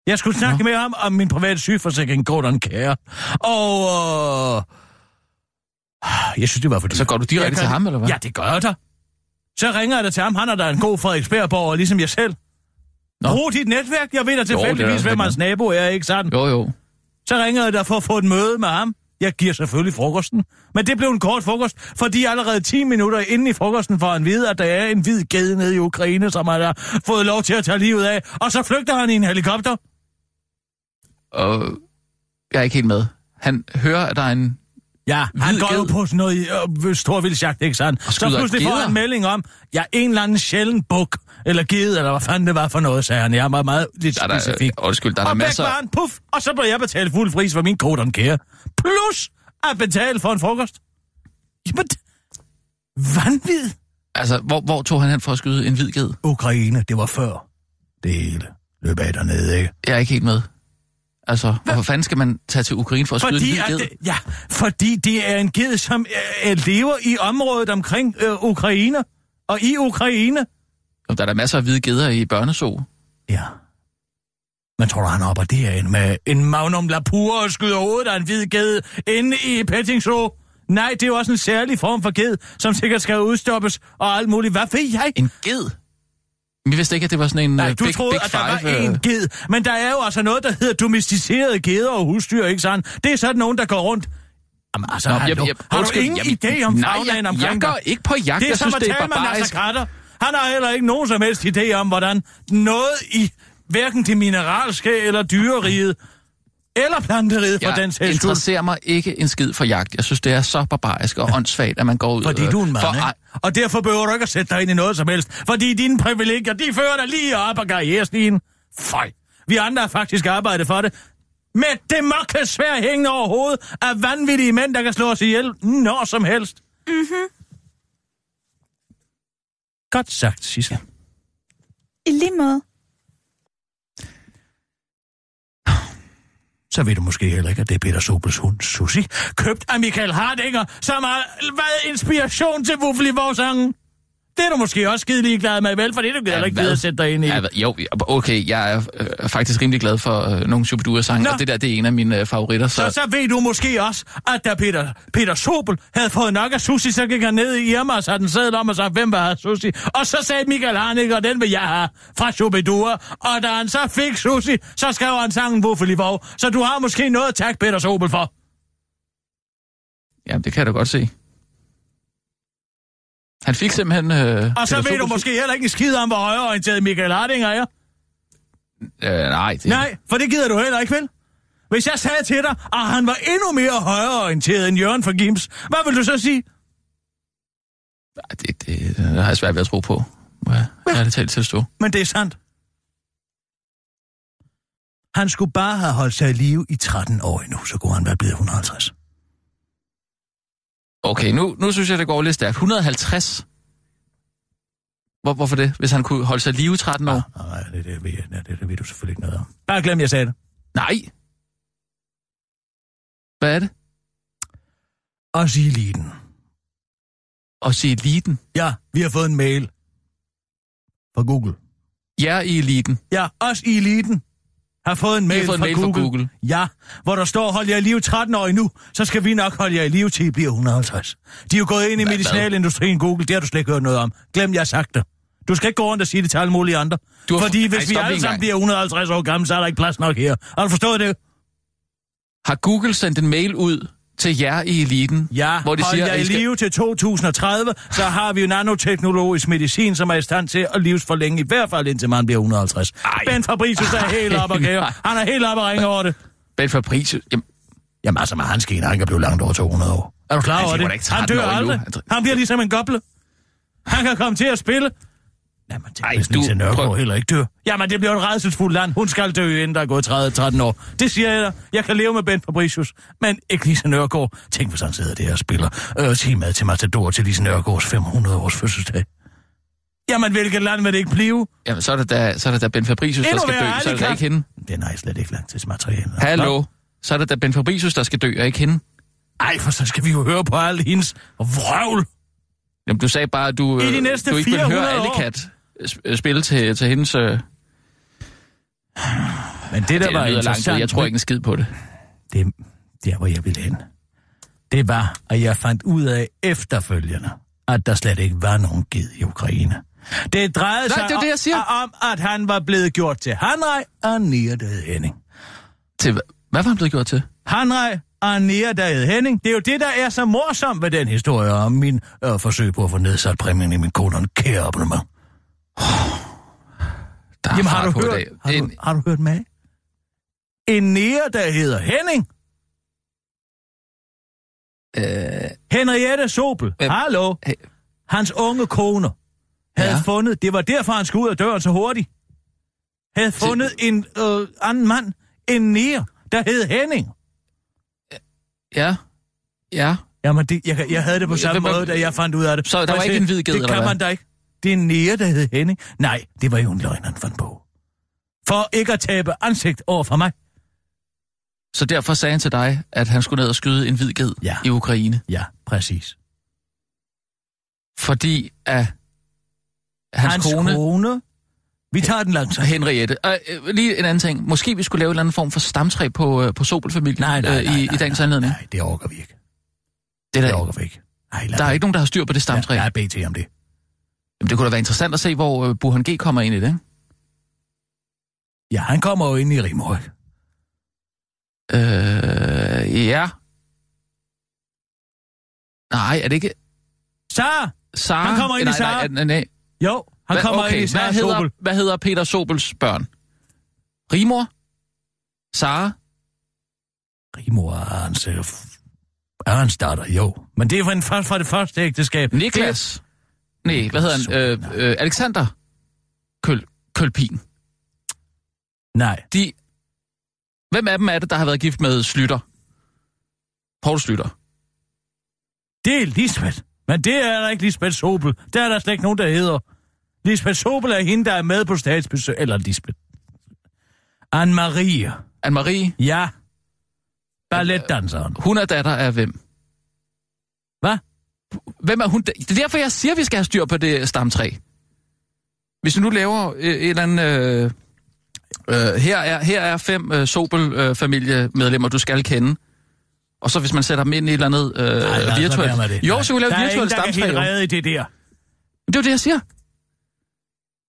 Speaker 5: Jeg skulle snakke
Speaker 4: Nå.
Speaker 5: med ham om min private sygeforsikring, Gordon Care. Og... Øh, jeg synes, det var fordi...
Speaker 4: Så går du direkte
Speaker 5: kan-
Speaker 4: til ham, eller hvad?
Speaker 5: Ja, det gør jeg da. Så ringer jeg da til ham. Han er da en god Frederiksbergborger, ligesom jeg selv.
Speaker 4: Nå.
Speaker 5: Brug dit netværk. Jeg ved da tilfældigvis,
Speaker 4: da
Speaker 5: hvem hans nabo er, ikke sandt?
Speaker 4: Jo, jo.
Speaker 5: Så ringer jeg der for at få et møde med ham. Jeg giver selvfølgelig frokosten. Men det blev en kort frokost, fordi allerede 10 minutter inde i frokosten får han vide, at der er en hvid gede nede i Ukraine, som han har fået lov til at tage livet af. Og så flygter han i en helikopter.
Speaker 4: Og jeg er ikke helt med. Han hører, at der er en...
Speaker 5: Ja, han går jo på sådan noget øh, storvildsjagt, ikke sandt? Så pludselig får han en melding om, ja, en eller anden sjælden buk, eller ged, eller hvad fanden det var for noget, sagde han. Jeg var meget lidt
Speaker 4: Der er der,
Speaker 5: specifik.
Speaker 4: øh, undskyld, der er der
Speaker 5: og væk
Speaker 4: masser...
Speaker 5: han, puff, og så blev jeg betalt fuld pris for min Gordon Care. Plus at betale for en frokost. Jamen, vanvid.
Speaker 4: Altså, hvor, hvor tog han hen for at skyde en hvid ged?
Speaker 5: Ukraine, det var før det hele løb af dernede, ikke?
Speaker 4: Jeg er ikke helt med. Altså, hvorfor fanden skal man tage til Ukraine for at skyde
Speaker 5: Fordi,
Speaker 4: en
Speaker 5: at
Speaker 4: hvid ged?
Speaker 5: det, ja, fordi det er en ged, som øh, øh, lever i området omkring øh, Ukraine. Og i Ukraine.
Speaker 4: Der er der masser af hvide geder i børneså.
Speaker 5: Ja. Men tror han hopper derind med en magnum lapur og skyder hovedet af en hvid ged inde i Petting Zoo? Nej, det er jo også en særlig form for ged, som sikkert skal udstoppes og alt muligt. Hvad ved jeg?
Speaker 4: En ged? Jeg vidste ikke, at det var sådan en
Speaker 5: Nej,
Speaker 4: uh,
Speaker 5: du
Speaker 4: big,
Speaker 5: troede,
Speaker 4: big
Speaker 5: at der
Speaker 4: five.
Speaker 5: var
Speaker 4: øh,
Speaker 5: en ged. Men der er jo altså noget, der hedder domesticerede geder og husdyr, ikke sandt? Det er sådan nogen, der går rundt. Jamen, altså,
Speaker 4: Nå, jeg- jeg-
Speaker 5: har du ingen
Speaker 4: jamen,
Speaker 5: idé om
Speaker 4: jeg-
Speaker 5: omkring
Speaker 4: jeg går ikke på jagt.
Speaker 5: Det er
Speaker 4: Jeg
Speaker 5: som
Speaker 4: synes,
Speaker 5: at
Speaker 4: det er barbarisk.
Speaker 5: Carter. Han har heller ikke nogen som helst idé om, hvordan noget i hverken det mineralske eller dyreriget eller planteriget for den sags skyld.
Speaker 4: interesserer mig ikke en skid for jagt. Jeg synes, det er så barbarisk og åndssvagt, at man går ud...
Speaker 5: Fordi du er en mand,
Speaker 4: for,
Speaker 5: ikke? Og derfor behøver du ikke at sætte dig ind i noget som helst. Fordi dine privilegier, de fører dig lige op ad karrierestigen. Føj. Vi andre har faktisk arbejdet for det. Med det mørke svær hængende over hovedet af vanvittige mænd, der kan slå os ihjel når som helst. Mhm. Godt sagt, Sissel.
Speaker 6: I lige måde.
Speaker 5: Så ved du måske heller ikke, at det er Peter Sobels hund, Susi, købt af Michael Hardinger, som har været inspiration til Wuffeli-sangen. Det er du måske også skide ligeglad med, vel? For det er du gider
Speaker 4: Ja,
Speaker 5: ikke videre at sætte dig ind i.
Speaker 4: Ja, hvad- jo, okay, jeg er øh, faktisk rimelig glad for øh, nogle Shubidua-sange, og det der, det er en af mine øh, favoritter. Så,
Speaker 5: Så, så ved du måske også, at da Peter, Peter Sobel havde fået nok af sushi, så gik han ned i Irma og satte en sædel om og sagde, hvem have sushi? Og så sagde Michael Harnick, og den vil jeg have fra Shubidua. Og da han så fik sushi, så skrev han sangen Vog. Så du har måske noget at takke Peter Sobel for.
Speaker 4: ja, det kan jeg da godt se. Han fik simpelthen... Øh,
Speaker 5: Og så ved du måske heller ikke en skid om, hvor højreorienteret Michael Hardinger er.
Speaker 4: Øh, nej, det,
Speaker 5: Nej, for det gider du heller ikke, vel? Hvis jeg sagde til dig, at han var endnu mere højreorienteret end Jørgen for Gims, hvad vil du så sige?
Speaker 4: det, det, det har jeg svært ved at tro på. Må jeg ærligt talt tilstå.
Speaker 5: Men det er sandt. Han skulle bare have holdt sig i live i 13 år endnu, så kunne han være blevet 150.
Speaker 4: Okay, nu, nu synes jeg, det går lidt stærkt. 150? Hvor, hvorfor det? Hvis han kunne holde sig live i 13 år?
Speaker 5: Nej, nej, det, det, ved nej, det, det ved du selvfølgelig ikke noget om. Bare glem, jeg sagde det.
Speaker 4: Nej. Hvad er det?
Speaker 5: Og sige eliten.
Speaker 4: Og sige eliten.
Speaker 5: Ja, vi har fået en mail. Fra Google.
Speaker 4: Jer i eliten.
Speaker 5: Ja, os i eliten har fået en
Speaker 4: Vi
Speaker 5: mail,
Speaker 4: har fået en
Speaker 5: fra,
Speaker 4: mail fra
Speaker 5: Google.
Speaker 4: Google.
Speaker 5: Ja, hvor der står, hold jer i live 13 år endnu, så skal vi nok holde jer i live til I bliver 150. De er jo gået ind i
Speaker 4: Hvad-
Speaker 5: medicinalindustrien Google, det har du slet ikke hørt noget om. Glem, jeg sagt det. Du skal ikke gå rundt og sige det til alle mulige andre.
Speaker 4: Du har-
Speaker 5: Fordi
Speaker 4: Ej,
Speaker 5: hvis vi
Speaker 4: stop
Speaker 5: alle sammen bliver 150 år gamle, så er der ikke plads nok her. Har du forstået det?
Speaker 4: Har Google sendt en mail ud til jer i eliten?
Speaker 5: Ja,
Speaker 4: hvor de
Speaker 5: hold
Speaker 4: siger,
Speaker 5: jer
Speaker 4: at
Speaker 5: i
Speaker 4: skal...
Speaker 5: live til 2030, så har vi jo nanoteknologisk medicin, som er i stand til at livsforlænge, i hvert fald indtil man bliver 150.
Speaker 4: Ej.
Speaker 5: Ben Fabricius er helt op og gære. Han er helt op og ringe over det.
Speaker 4: Ben Fabricius... Jamen,
Speaker 5: Jamen altså, med hans gener, han kan blive langt over 200 år. Er du klar
Speaker 4: Ej,
Speaker 5: over
Speaker 4: det
Speaker 5: Han
Speaker 4: 13
Speaker 5: dør
Speaker 4: år endnu.
Speaker 5: aldrig. Han bliver ligesom en goble. Han kan komme til at spille. Jamen, det
Speaker 4: Ej,
Speaker 5: er hvis
Speaker 4: du-
Speaker 5: Lise Nørgaard
Speaker 4: prøv-
Speaker 5: heller ikke dør. Jamen, det bliver et redselsfuldt land. Hun skal dø, inden der er gået 30, 13 år. Det siger jeg dig. Jeg kan leve med Ben Fabricius, men ikke Lise Nørgaard. Tænk, hvis han sidder der og spiller øh, teamet til Matador til Lise Nørgaards 500 års fødselsdag. Jamen, hvilket land vil det ikke blive?
Speaker 4: jamen, så er det da, så er det da Ben Fabricius, der
Speaker 5: Endnu
Speaker 4: skal dø. Så er det da ikke hende.
Speaker 5: Den jeg slet ikke langtidsmateriale.
Speaker 4: Hallo? Så er det da Ben Fabricius, der skal dø, og ikke hende.
Speaker 5: Ej, for så skal vi jo høre på alt hendes vrøvl.
Speaker 4: Jamen, du sagde bare, at du,
Speaker 5: I de
Speaker 4: øh,
Speaker 5: næste
Speaker 4: du ikke ville høre
Speaker 5: 400 år.
Speaker 4: Alicat spille til, til hendes... Øh,
Speaker 5: Men det, der
Speaker 4: det
Speaker 5: var
Speaker 4: langt
Speaker 5: interessant,
Speaker 4: Jeg tror ikke en skid på det.
Speaker 5: det, der hvor jeg ville hen, det var, at jeg fandt ud af efterfølgende, at der slet ikke var nogen ged i Ukraine. Det drejede
Speaker 4: Nej,
Speaker 5: sig
Speaker 4: det er det, jeg
Speaker 5: om,
Speaker 4: siger.
Speaker 5: om, at han var blevet gjort til Hanrej og Nierdød Henning.
Speaker 4: Til, hva- hvad var han blevet gjort til?
Speaker 5: Hanrej og Nierdød Henning. Det er jo det, der er så morsomt ved den historie om min øh, forsøg på at få nedsat præmien i min kone kære abonnement.
Speaker 4: Der er
Speaker 5: Jamen, har du, hørt,
Speaker 4: dag.
Speaker 5: har, du,
Speaker 4: En,
Speaker 5: har du hørt med? En nære, der hedder Henning.
Speaker 4: øh,
Speaker 5: Henriette Sobel.
Speaker 4: Hvem?
Speaker 5: Hallo.
Speaker 4: Hey.
Speaker 5: Hans unge kone havde
Speaker 4: Ja.
Speaker 5: fundet, det var derfor, han skulle ud af døren så hurtigt, havde fundet en øh, anden mand, en nære, der hed Henning.
Speaker 4: ja. Ja.
Speaker 5: Jamen, det, jeg, jeg havde det på samme
Speaker 4: Hvem-
Speaker 5: måde, da jeg fandt ud af det.
Speaker 4: Så der var ikke en hvid ged,
Speaker 5: Det kan man da ikke. Det er en nære, der hed Henning. Nej, det var jo en løgn, han fandt på. For ikke at tabe ansigt over for mig.
Speaker 4: Så derfor sagde han til dig, at han skulle ned og skyde en hvid ged
Speaker 5: Ja.
Speaker 4: i Ukraine.
Speaker 5: Ja, præcis.
Speaker 4: Fordi at hans,
Speaker 5: Hans
Speaker 4: kone,
Speaker 5: kone. Vi tager den langsomt.
Speaker 4: Henriette. Øh, øh, lige en anden ting. Måske vi skulle lave en eller anden form for stamtræ på, øh, på Sobel-familien
Speaker 5: Nej, nej,
Speaker 4: øh,
Speaker 5: nej,
Speaker 4: i,
Speaker 5: nej,
Speaker 4: i dagens
Speaker 5: nej,
Speaker 4: anledning.
Speaker 5: Nej, det orker vi ikke.
Speaker 4: Det er
Speaker 5: Det
Speaker 4: der,
Speaker 5: orker vi ikke. Nej,
Speaker 4: der er ikke nogen, der har styr på det stamtræ.
Speaker 5: Ja, jeg er BT om det.
Speaker 4: Jamen, det kunne da være interessant at se, hvor øh, Burhan G. kommer ind i det?
Speaker 5: Ja, han kommer jo ind i Rimøg.
Speaker 4: Øh, ja. Nej, er det ikke...
Speaker 5: Så,
Speaker 4: Sara?
Speaker 5: Han kommer ind i
Speaker 4: nej,
Speaker 5: Sara.
Speaker 4: Nej, nej, nej.
Speaker 5: jo, han
Speaker 4: Hvad-
Speaker 5: kommer
Speaker 4: okay,
Speaker 5: ind i
Speaker 4: hvad
Speaker 5: Sara
Speaker 4: hedder,
Speaker 5: Sobel.
Speaker 4: hvad hedder Peter Sobels børn? Rimor? Sara?
Speaker 5: Rimor er hans, øh, er hans datter, jo. Men det er fra, fra det første ægteskab.
Speaker 4: Niklas? Nej, hvad hedder han? Øh, øh, Alexander? Køl, Kølpin.
Speaker 5: Nej,
Speaker 4: De... Hvem af dem er det, der har været gift med Slytter? Poul Slytter.
Speaker 5: det er Lisbeth. Men det er der ikke Lisbeth Sobel. Der er der slet ikke nogen, der hedder. Lisbeth Sobel er hende, der er med på statsbesøg. Eller Lisbeth. Anne-Marie.
Speaker 4: Anne-Marie,
Speaker 5: Ja. Balletdanseren.
Speaker 4: hun er datter af hvem? Hvem er hun? Det er derfor, jeg siger, at vi skal have styr på det stamtræ. Hvis du nu laver øh, et eller andet... Øh, øh, her, er, her er fem øh, Sobel-familiemedlemmer, du skal kende. Og så hvis man sætter dem ind i et eller andet øh,
Speaker 5: Nej,
Speaker 4: virtuelt...
Speaker 5: det.
Speaker 4: Jo, så kan vi lave
Speaker 5: der
Speaker 4: et
Speaker 5: er
Speaker 4: virtuelt
Speaker 5: ingen, der kan
Speaker 4: stamtræ.
Speaker 5: i det der.
Speaker 4: Det er det, jeg siger.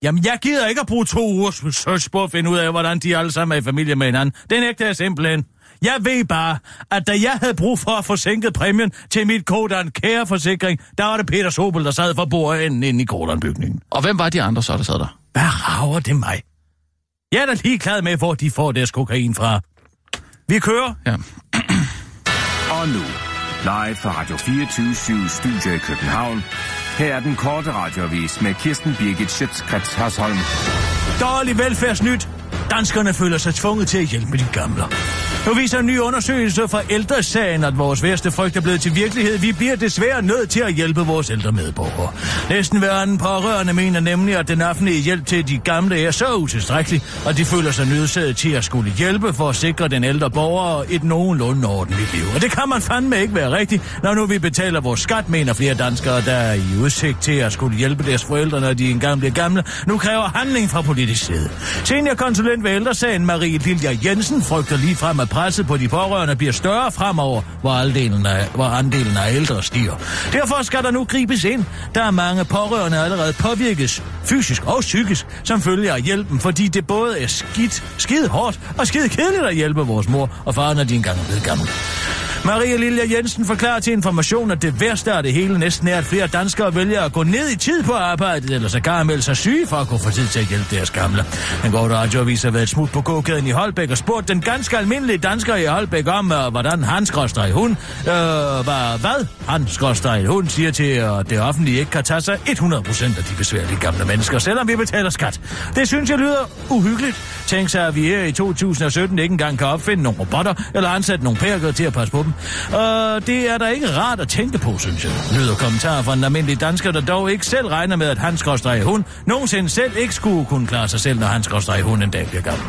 Speaker 5: Jamen, jeg gider ikke at bruge to ugers research på at finde ud af, hvordan de alle sammen er i familie med hinanden. Det nægter jeg simpelthen. Jeg ved bare, at da jeg havde brug for at få sænket præmien til mit Kodan Care-forsikring, der var det Peter Sobel, der sad for bordenden inde i Kodan-bygningen.
Speaker 4: Og hvem var de andre så, der sad der?
Speaker 5: Hvad rager det mig? Jeg er da ligeglad med, hvor de får deres kokain fra. Vi kører.
Speaker 4: Ja.
Speaker 2: Og nu, live fra Radio 24 Studio i København. Her er den korte radiovis med Kirsten Birgit Schøtzgrads Hasholm.
Speaker 5: Dårlig velfærdsnyt. Danskerne føler sig tvunget til at hjælpe de gamle. Nu viser en ny undersøgelse fra ældresagen, at vores værste frygt er blevet til virkelighed. Vi bliver desværre nødt til at hjælpe vores ældre medborgere. Næsten hver anden pårørende mener nemlig, at den offentlige hjælp til de gamle er så utilstrækkelig, at de føler sig nødsaget til at skulle hjælpe for at sikre den ældre borger et nogenlunde ordentligt liv. Og det kan man fandme ikke være rigtigt, når nu vi betaler vores skat, mener flere danskere, der er i udsigt til at skulle hjælpe deres forældre, når de engang bliver gamle. Nu kræver handling fra politisk side. Seniorkonsulent ved ældresagen Marie Lilja Jensen frygter lige frem, at presset på de pårørende bliver større fremover, hvor andelen af, hvor andelen af ældre stiger. Derfor skal der nu gribes ind. Der er mange pårørende allerede påvirkes fysisk og psykisk som følger af hjælpen, fordi det både er skidt, skide hårdt og skide kedeligt at hjælpe vores mor og far, når de engang er blevet gamle. Maria Lilja Jensen forklarer til information, at det værste af det hele næsten er, at flere danskere vælger at gå ned i tid på arbejdet, eller så kan melde sig syge for at kunne få tid til at hjælpe deres gamle. Den går radioavis har været smut på gågaden i Holbæk og spurgt den ganske almindelige dansker i Holbæk om, uh, hvordan han skråstrej hun, øh, hvad, hvad han skråstrej hun siger til, at det offentlige ikke kan tage sig 100% af de besværlige gamle mennesker, selvom vi betaler skat. Det synes jeg lyder uhyggeligt. Tænk sig, at vi her i 2017 ikke engang kan opfinde nogle robotter, eller ansætte nogle pærker til at passe på dem. Og det er da ikke rart at tænke på, synes jeg. Lyder kommentarer fra en almindelig dansker, der dog ikke selv regner med, at han skorstræk hun nogensinde selv ikke skulle kunne klare sig selv, når han skorstræk hun en dag bliver gammel.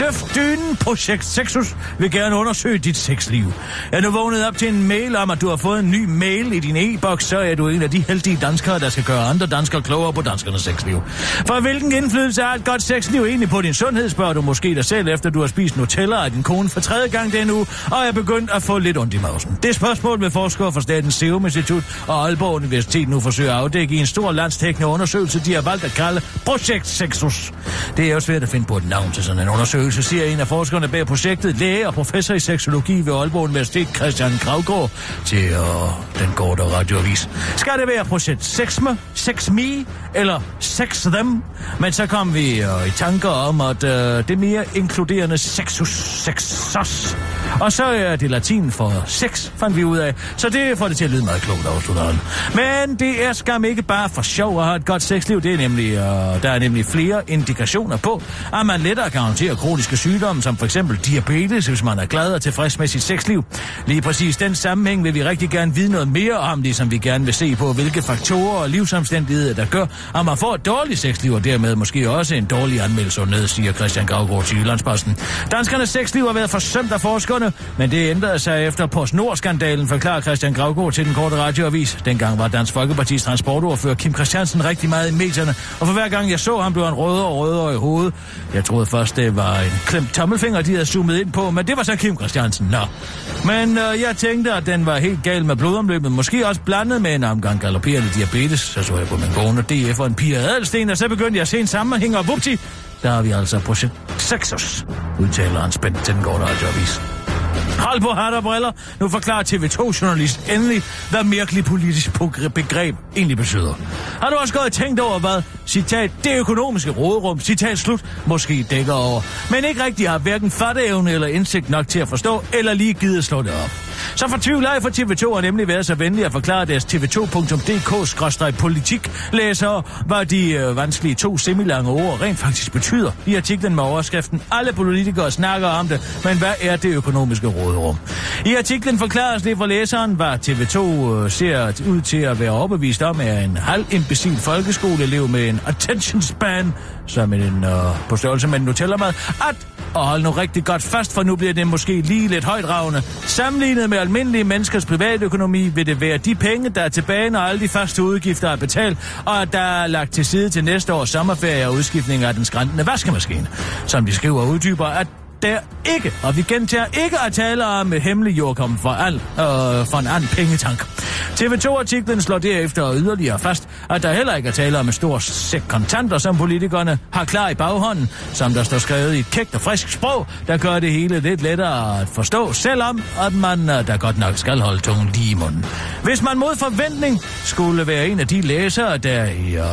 Speaker 5: Løft dynen, projekt Sexus vil gerne undersøge dit sexliv. Er du vågnet op til en mail om, at du har fået en ny mail i din e-boks, så er du en af de heldige danskere, der skal gøre andre danskere klogere på danskernes sexliv. For hvilken indflydelse har et godt sexliv egentlig på din sundhed, spørger du måske dig selv, efter du har spist Nutella af din kone for tredje gang den uge, og er begyndt at få lidt ondt i mausen. Det spørgsmål vil forskere fra Statens Serum Institut og Aalborg Universitet nu forsøge at afdække i en stor landstækkende undersøgelse, de har valgt at kalde Projekt Sexus. Det er jo svært at finde på et navn til sådan en undersøgelse, siger en af forskerne bag projektet, læge og professor i seksologi ved Aalborg Universitet, Christian Kravgaard, til øh, den korte radioavis. Skal det være projekt Sexme, Sexme eller Sex Them? Men så kom vi øh, i tanker om, at øh, det mere inkluderende sexus, sexos. Og så er det latin for sex, fandt vi ud af. Så det får det til at lyde meget klogt, afslutter han. Men det er skam ikke bare for sjov at have et godt sexliv. Det er nemlig, øh, der er nemlig flere indikationer på, at man lettere kan håndtere kroniske sygdomme, som for eksempel diabetes, hvis man er glad og tilfreds med sit sexliv. Lige præcis den sammenhæng vil vi rigtig gerne vide noget mere om, ligesom vi gerne vil se på, hvilke faktorer og livsomstændigheder, der gør, at man får et dårligt sexliv, og dermed måske også en dårlig anmeldelse ned, siger Christian Gravgaard til Jyllandsposten. Danskernes sexliv har været forsømt af forskerne, men det ændrede sig efter PostNord-skandalen, forklarer Christian Gravgaard til den korte radioavis. Dengang var Dansk Folkepartis transportordfører Kim Christiansen rigtig meget i medierne, og for hver gang jeg så ham, blev han rødere og rødere i hovedet. Jeg troede først, det var en klemt tommelfinger, de havde zoomet ind på, men det var så Kim Christiansen. Nå. Men øh, jeg tænkte, at den var helt gal med blodomløbet, måske også blandet med en omgang galopperende diabetes. Så så jeg på min kone DF og en Pia Adelsten, og så begyndte jeg at se en sammenhæng, og vupti, der har vi altså projekt Sexus, udtaler han spændt til den korte radioavis. Hold på hat og briller. Nu forklarer TV2-journalist endelig, hvad virkelig politisk begreb egentlig betyder. Har du også godt tænkt over, hvad, citat, det økonomiske råderum, citat slut, måske dækker over, men ikke rigtig har hverken fatteevne eller indsigt nok til at forstå, eller lige givet slå det op. Så fortvivler jeg for TV2 har nemlig været så venlige at forklare deres tv2.dk-politik læsere, hvad de øh, vanskelige to semilange ord rent faktisk betyder i artiklen med overskriften Alle politikere snakker om det, men hvad er det økonomiske råderum? I artiklen forklares det for læseren, hvad TV2 øh, ser ud til at være overbevist om, er en halv imbecil folkeskoleelev med en attention span, som en øh, på størrelse med en Nutella-mad, at og hold nu rigtig godt fast, for nu bliver det måske lige lidt højdragende. Sammenlignet med almindelige menneskers privatøkonomi vil det være de penge, der er tilbage, når alle de faste udgifter er betalt, og der er lagt til side til næste års sommerferie og udskiftning af den skræntende vaskemaskine. Som de skriver og uddyber, at der ikke, og vi gentager ikke at tale om øh, et hemmeligt jordkom for, al, øh, for en anden pengetank. TV2-artiklen slår derefter yderligere fast, at der heller ikke er tale om en stor sæk kontanter, som politikerne har klar i baghånden, som der står skrevet i et kægt og frisk sprog, der gør det hele lidt lettere at forstå, selvom at man øh, der godt nok skal holde tungen lige i munden. Hvis man mod forventning skulle være en af de læsere, der, i, øh,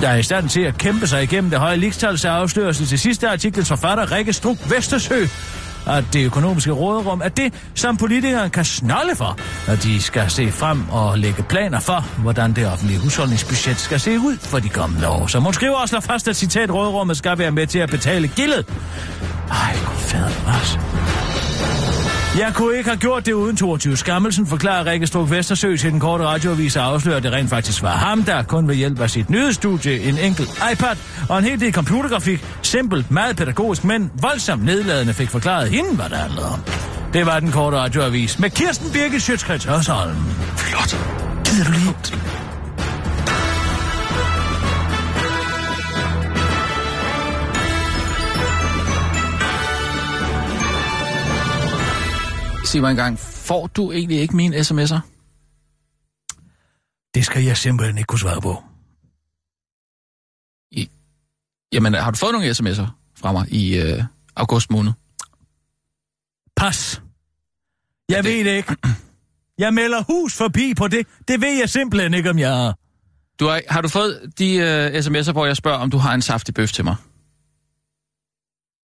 Speaker 5: der er i stand til at kæmpe sig igennem det høje ligestal, så afsløres det til sidste artiklens forfatter Rikke Struk Vestersø, at det økonomiske råderum er det, som politikerne kan snolle for, når de skal se frem og lægge planer for, hvordan det offentlige husholdningsbudget skal se ud for de kommende år. Så hun skriver og slår fast, at citat råderummet skal være med til at betale gildet. Ej, god fader, altså. Jeg kunne ikke have gjort det uden 22 Skammelsen, forklarer Rikke Struk Vestersø til den korte radioavis og afslører, at det rent faktisk var ham, der kun ved hjælp af sit nyhedsstudie, en enkelt iPad og en hel del computergrafik, simpelt, meget pædagogisk, men voldsomt nedladende fik forklaret hende, hvad det handlede om. Det var den korte radioavis med Kirsten Birgit Sjøtskrets Hørsholm. Flot. Gider du lige?
Speaker 4: Sig mig engang, får du egentlig ikke mine sms'er?
Speaker 5: Det skal jeg simpelthen ikke kunne svare på.
Speaker 4: I... Jamen, har du fået nogle sms'er fra mig i øh, august måned?
Speaker 5: Pas. Jeg
Speaker 4: det-
Speaker 5: ved det ikke. Jeg melder hus forbi på det. Det ved jeg simpelthen ikke, om jeg har.
Speaker 4: Du har, har du fået de øh, sms'er, hvor jeg spørger, om du har en saftig bøf til mig?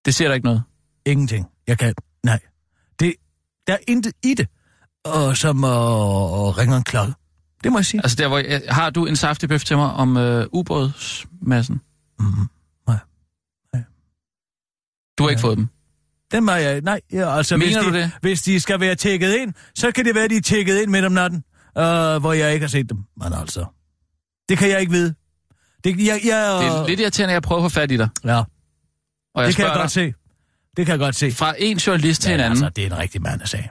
Speaker 4: Det ser der ikke noget.
Speaker 5: Ingenting. Jeg kan... Nej. Der er intet i det. Og som at uh, ringe en klokke. Det må jeg sige.
Speaker 4: Altså der, hvor jeg, har du en saftig bøf til mig om øh, ubådsmassen?
Speaker 5: Mm-hmm. Nej. Nej.
Speaker 4: Du har ikke
Speaker 5: Ja.
Speaker 4: fået dem?
Speaker 5: Den må jeg... Nej, ja, altså...
Speaker 4: Mener
Speaker 5: hvis
Speaker 4: du
Speaker 5: de,
Speaker 4: det?
Speaker 5: Hvis de skal være tjekket ind, så kan det være, de er tjekket ind midt om natten, øh, hvor jeg ikke har set dem. Men altså... Det kan jeg ikke vide. Det, jeg, jeg,
Speaker 4: Det er lidt irriterende, at jeg prøver at få fat i dig.
Speaker 5: Ja,
Speaker 4: Og jeg
Speaker 5: det kan jeg godt
Speaker 4: dig,
Speaker 5: se. Det kan jeg godt se.
Speaker 4: fra en journalist til
Speaker 5: Men
Speaker 4: en anden.
Speaker 5: altså, det er en rigtig mandesag.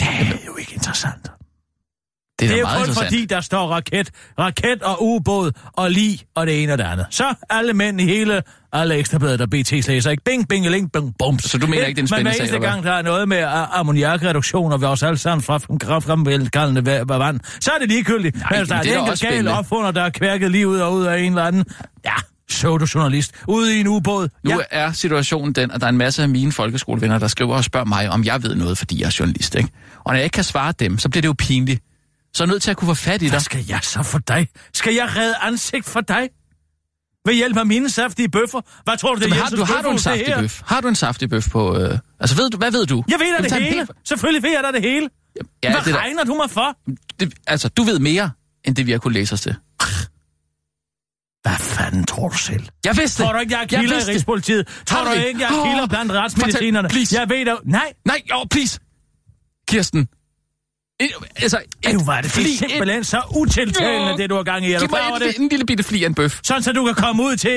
Speaker 5: Det er jo ikke interessant.
Speaker 4: det er,
Speaker 5: Det er jo
Speaker 4: meget
Speaker 5: kun fordi, der står raket, raket og ubåd og lig og det ene og det andet. Så alle mænd i hele, alle ekstrabladet og BT læser ikke. Bing, bing, ling, bing, bums.
Speaker 4: Så du mener ikke, det er en
Speaker 5: Men hver
Speaker 4: spændende sag, eller hvad?
Speaker 5: gang, der er noget med a- ammoniakreduktion og vores alle sammen fra fremkaldende vand, så er det ligegyldigt.
Speaker 4: Nej,
Speaker 5: Men hvis der
Speaker 4: men
Speaker 5: er
Speaker 4: er
Speaker 5: en enkelt gal opfunder, der er kværket lige ud og ud af en eller anden, ja, pseudo-journalist, ude i en ubåd.
Speaker 4: Nu
Speaker 5: ja.
Speaker 4: er situationen den, at der er en masse af mine folkeskolevenner, der skriver og spørger mig, om jeg ved noget, fordi jeg er journalist. Ikke? Og når jeg ikke kan svare dem, så bliver det jo pinligt. Så er jeg nødt til at kunne få fat i dig.
Speaker 5: Hvad skal jeg så for dig? Skal jeg redde ansigt for dig? Ved hjælp af mine saftige bøffer? Hvad tror du, det er
Speaker 4: har, du, har du en saftig bøf? Har du en saftig bøf på... Øh... Altså, ved du, hvad ved du?
Speaker 5: Jeg ved da det hele. Selvfølgelig ved jeg da det hele.
Speaker 4: Ja,
Speaker 5: Hvad
Speaker 4: det der,
Speaker 5: regner du mig for?
Speaker 4: det, altså, du ved mere, end det vi har kunnet læse os til.
Speaker 5: Hvad fanden tror du selv?
Speaker 4: Jeg vidste
Speaker 5: Tror du ikke, jeg er kilder i
Speaker 4: det.
Speaker 5: Rigspolitiet? Tror
Speaker 4: Har
Speaker 5: du
Speaker 4: det?
Speaker 5: ikke, jeg er kilder blandt retsmedicinerne?
Speaker 4: fortæl, please.
Speaker 5: Jeg ved da... Nej,
Speaker 4: Nej, jo, please. Kirsten. Et, altså, et
Speaker 5: Ej, hvor er det
Speaker 4: fli-
Speaker 5: simpelthen så utiltalende,
Speaker 4: Jo.
Speaker 5: det du har gang i. Er
Speaker 4: Giv mig en,
Speaker 5: det?
Speaker 4: en lille bitte fli af en bøf.
Speaker 5: Sådan, så du kan komme ud til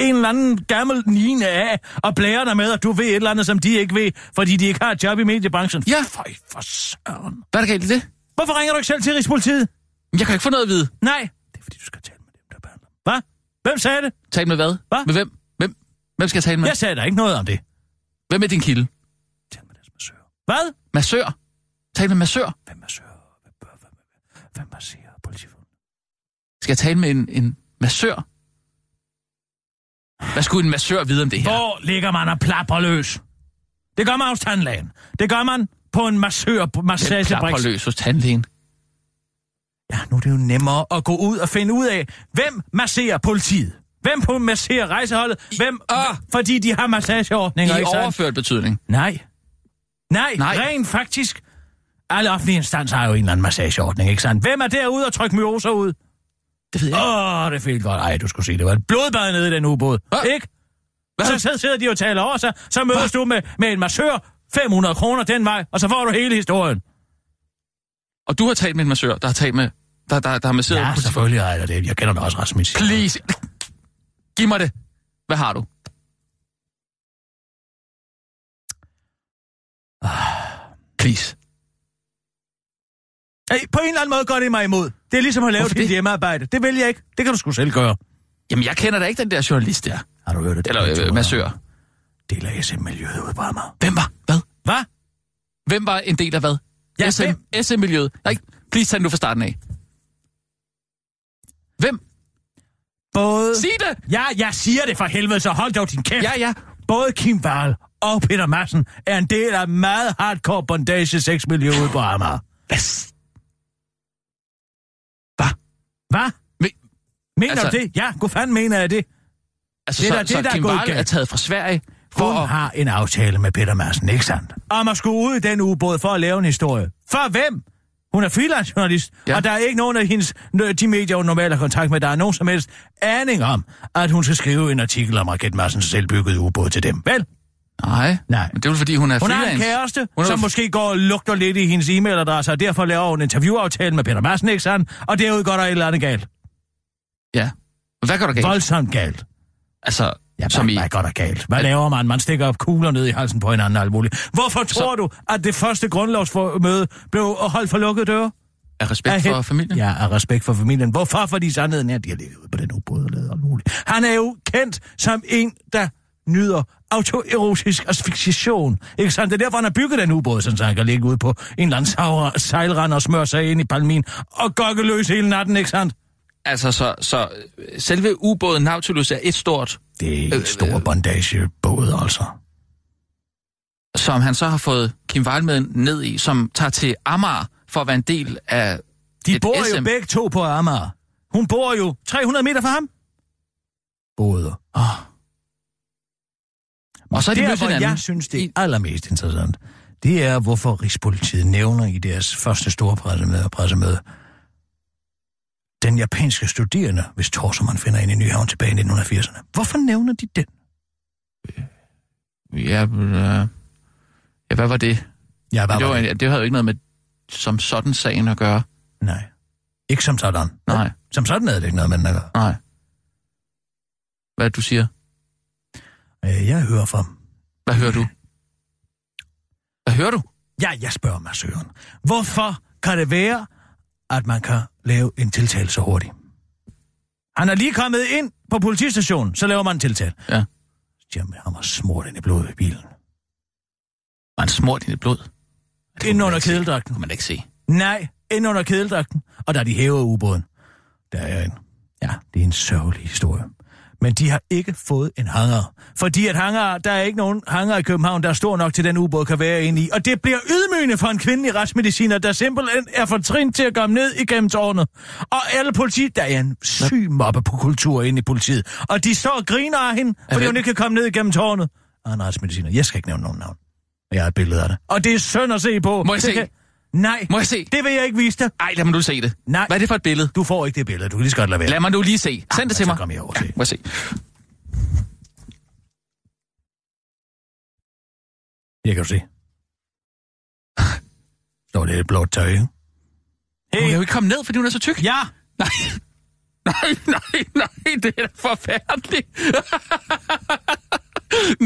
Speaker 5: øh, en eller anden gammel nine af og blære dig med, at du ved et eller andet, som de ikke ved, fordi de ikke har et job i mediebranchen.
Speaker 4: Ja.
Speaker 5: Føj for søren.
Speaker 4: Hvad er der galt i det?
Speaker 5: Hvorfor ringer du ikke selv til Rigspolitiet?
Speaker 4: Jeg kan ikke få noget at vide.
Speaker 5: Nej. Det er fordi, du skal tale med dem, der behandler. Hvad? Hvem sagde det?
Speaker 4: Tale med hvad?
Speaker 5: Hvad?
Speaker 4: Med hvem? Hvem? Hvem skal jeg tale med?
Speaker 5: Jeg sagde da ikke noget om det.
Speaker 4: Hvem er din kilde?
Speaker 5: Tal med deres massør. Hvad?
Speaker 4: Massør? Tal med massør?
Speaker 5: Hvem massør? Hvem? Hvem, hvem, hvem masserer politifolk?
Speaker 4: Skal jeg tale med en, en massør? Hvad skulle en massør vide om det her?
Speaker 5: Hvor ligger man og plapper løs? Det gør man hos tandlægen. Det gør man på en massør på
Speaker 4: Jeg
Speaker 5: massagebrik.
Speaker 4: klapper løs hos tandlægen.
Speaker 5: Ja, nu er det jo nemmere at gå ud og finde ud af, hvem masserer politiet? Hvem på masserer rejseholdet? Hvem?
Speaker 4: Ah!
Speaker 5: Fordi de har massageordninger,
Speaker 4: I
Speaker 5: ikke
Speaker 4: overført betydning.
Speaker 5: Nej. Nej,
Speaker 4: Nej.
Speaker 5: Rent faktisk. Alle offentlige instanser har jo en eller anden massageordning, ikke sandt? Hvem er derude og trykke myoser ud?
Speaker 4: Det ved jeg.
Speaker 5: Åh, oh, det følte godt. Ej, du skulle se, det var et blodbad nede i den ubåd.
Speaker 4: Hvad?
Speaker 5: Ikke? Så, så sidder de og taler over sig, så mødes du med, med en massør, 500 kroner den vej, og så får du hele historien.
Speaker 4: Og du har talt med en massør, der har talt med... Der, der, der har masseret
Speaker 5: Ja, selvfølgelig har jeg det. Jeg kender da også Rasmus.
Speaker 4: Please. Giv mig det. Hvad har du? Please.
Speaker 5: Hey, på en eller anden måde går det mig imod. Det er ligesom at lave
Speaker 4: Hvorfor
Speaker 5: dit
Speaker 4: det?
Speaker 5: hjemmearbejde. Det vil jeg ikke. Det kan du sgu selv gøre.
Speaker 4: Jamen, jeg kender da ikke den der journalist der.
Speaker 5: Har du hørt det?
Speaker 4: Eller øh, massør.
Speaker 5: del af SM-miljøet ude på Amager.
Speaker 4: Hvem var? Hvad?
Speaker 5: Hvad?
Speaker 4: Hvem var en del af hvad?
Speaker 5: Ja,
Speaker 4: SM,
Speaker 5: hvem?
Speaker 4: SM-miljøet. Nej, please tag nu fra starten af. Hvem?
Speaker 5: Både...
Speaker 4: Sig det!
Speaker 5: Ja, jeg siger det for helvede, så hold dog din kæft.
Speaker 4: Ja, ja.
Speaker 5: Både Kim Wall og Peter Madsen er en del af meget hardcore bondage sexmiljø ude på Amager.
Speaker 4: Hvad? Hvad?
Speaker 5: Hvad?
Speaker 4: Men,
Speaker 5: Mener
Speaker 4: Altså-
Speaker 5: du det? Ja, god fanden mener jeg det.
Speaker 4: altså,
Speaker 5: Det er
Speaker 4: så,
Speaker 5: da det,
Speaker 4: så
Speaker 5: der er
Speaker 4: Kim
Speaker 5: galt.
Speaker 4: er taget fra Sverige for
Speaker 5: Hun
Speaker 4: at...
Speaker 5: har en aftale med Peter Madsen, ikke sandt? Om at skulle ud i den ubåd for at lave en historie. For hvem? Hun er freelance-journalist,
Speaker 4: Ja.
Speaker 5: og der er ikke nogen af hendes, de medier, hun normalt har kontakt med, der er nogen som helst aning om, at hun skal skrive en artikel om Raket Madsens selvbyggede ubåd til dem. Vel?
Speaker 4: Nej,
Speaker 5: Nej.
Speaker 4: men det er vel fordi, hun er
Speaker 5: Hun har en
Speaker 4: freelance.
Speaker 5: kæreste,
Speaker 4: Hun er
Speaker 5: som måske går og lugter lidt i hendes e-mailadresse, og derfor laver hun en interviewaftale med Peter Madsen, ikke sandt? Og derude går der et eller andet galt.
Speaker 4: Ja. Hvad går der galt?
Speaker 5: Voldsomt galt.
Speaker 4: Altså,
Speaker 5: Ja,
Speaker 4: som i...
Speaker 5: hvad går der galt? Hvad laver man? Man stikker op kugler ned i halsen på hinanden alt muligt. Hvorfor tror du, at det første grundlovsmøde blev holdt for lukkede døre?
Speaker 4: Af respekt
Speaker 5: Af
Speaker 4: for familien?
Speaker 5: Ja, af respekt for familien. Hvorfor? Fordi sandheden er, at de har ude på den ubåd og lavet alt muligt. Han er jo kendt som en, der nyder autoerotisk asfixiation. Ikke sandt? Det er derfor, han har bygget den ubåd, sådan så han kan ligge ude på en eller anden sejlrand og smøre sig ind i palmin og gokke løs hele natten, ikke sandt?
Speaker 4: Altså, så, så øh, selve ubåden Nautilus er et stort,
Speaker 5: Det er en stor bondagebåd, altså.
Speaker 4: som han så har fået Kim Wall med ned i, som tager til Amager for at være en del af
Speaker 5: De bor
Speaker 4: SM.
Speaker 5: jo begge to på Amager. Hun bor jo 300 meter fra ham. Både.
Speaker 4: Oh. Og så er de
Speaker 5: der,
Speaker 4: mødt
Speaker 5: hvor
Speaker 4: hinanden.
Speaker 5: jeg synes, det er allermest interessant, det er, hvorfor Rigspolitiet nævner i deres første store pressemøde, pressemøde den japanske studerende, hvis torso man finder ind i Nyhavn tilbage i 1980'erne. Hvorfor nævner de den?
Speaker 4: Ja, øh, ja, hvad var det?
Speaker 5: Ja, hvad
Speaker 4: Det,
Speaker 5: var
Speaker 4: var,
Speaker 5: det?
Speaker 4: det havde jo ikke noget med som sådan sagen at gøre.
Speaker 5: Nej. Ikke som sådan.
Speaker 4: Nej,
Speaker 5: Som sådan havde det ikke noget med den at gøre.
Speaker 4: nej. Hvad du siger?
Speaker 5: Øh, Jeg hører fra...
Speaker 4: Hvad hører du? Hvad hører du?
Speaker 5: Ja, jeg spørger mig, Søren. Hvorfor kan det være, at man kan lave en tiltale så hurtigt? Han er lige kommet ind på politistationen, så laver man en tiltale.
Speaker 4: Ja.
Speaker 5: Jamen, han var smurt ind i blodet i bilen.
Speaker 4: Var han smurt i det blod?
Speaker 5: Inden
Speaker 4: man
Speaker 5: under kedeldragten.
Speaker 4: Kunne man ikke se.
Speaker 5: Nej, ind under kedeldragten. Og da de hæver ubåden, der er en... Ja, det er en sørgelig historie. Men de har ikke fået en hangar. Fordi at hangar, der er ikke nogen hangar i København, der er stor nok til, den ubåd kan være inde i. Og det bliver ydmygende for en kvindelig retsmediciner, der simpelthen er for trin til at komme ned igennem tårnet. Og alle politi, der er en syg mobbe på kultur inde i politiet. Og de står og griner af hende, fordi hun ikke kan komme ned igennem tårnet. Og en retsmediciner. Jeg skal ikke nævne nogen navn. Jeg har et billede af det. Og det er synd at se på.
Speaker 4: Må jeg
Speaker 5: Det
Speaker 4: se?
Speaker 5: Nej,
Speaker 4: Må jeg se?
Speaker 5: det vil jeg ikke vise dig.
Speaker 4: Ej, lad mig nu se det.
Speaker 5: Nej.
Speaker 4: Hvad er det for et billede?
Speaker 5: Du får ikke det billede. Du kan lige så godt lade være.
Speaker 4: Lad mig nu lige se. Send det til mig.
Speaker 5: kom jeg over se.
Speaker 4: Må jeg se.
Speaker 5: Jeg kan du se. Står det et blåt tøj, ikke?
Speaker 4: Hun
Speaker 5: Hey,
Speaker 4: kan jo ikke komme ned, fordi hun er så tyk.
Speaker 5: ja!
Speaker 4: Nej, nej, nej, nej, det er da forfærdeligt.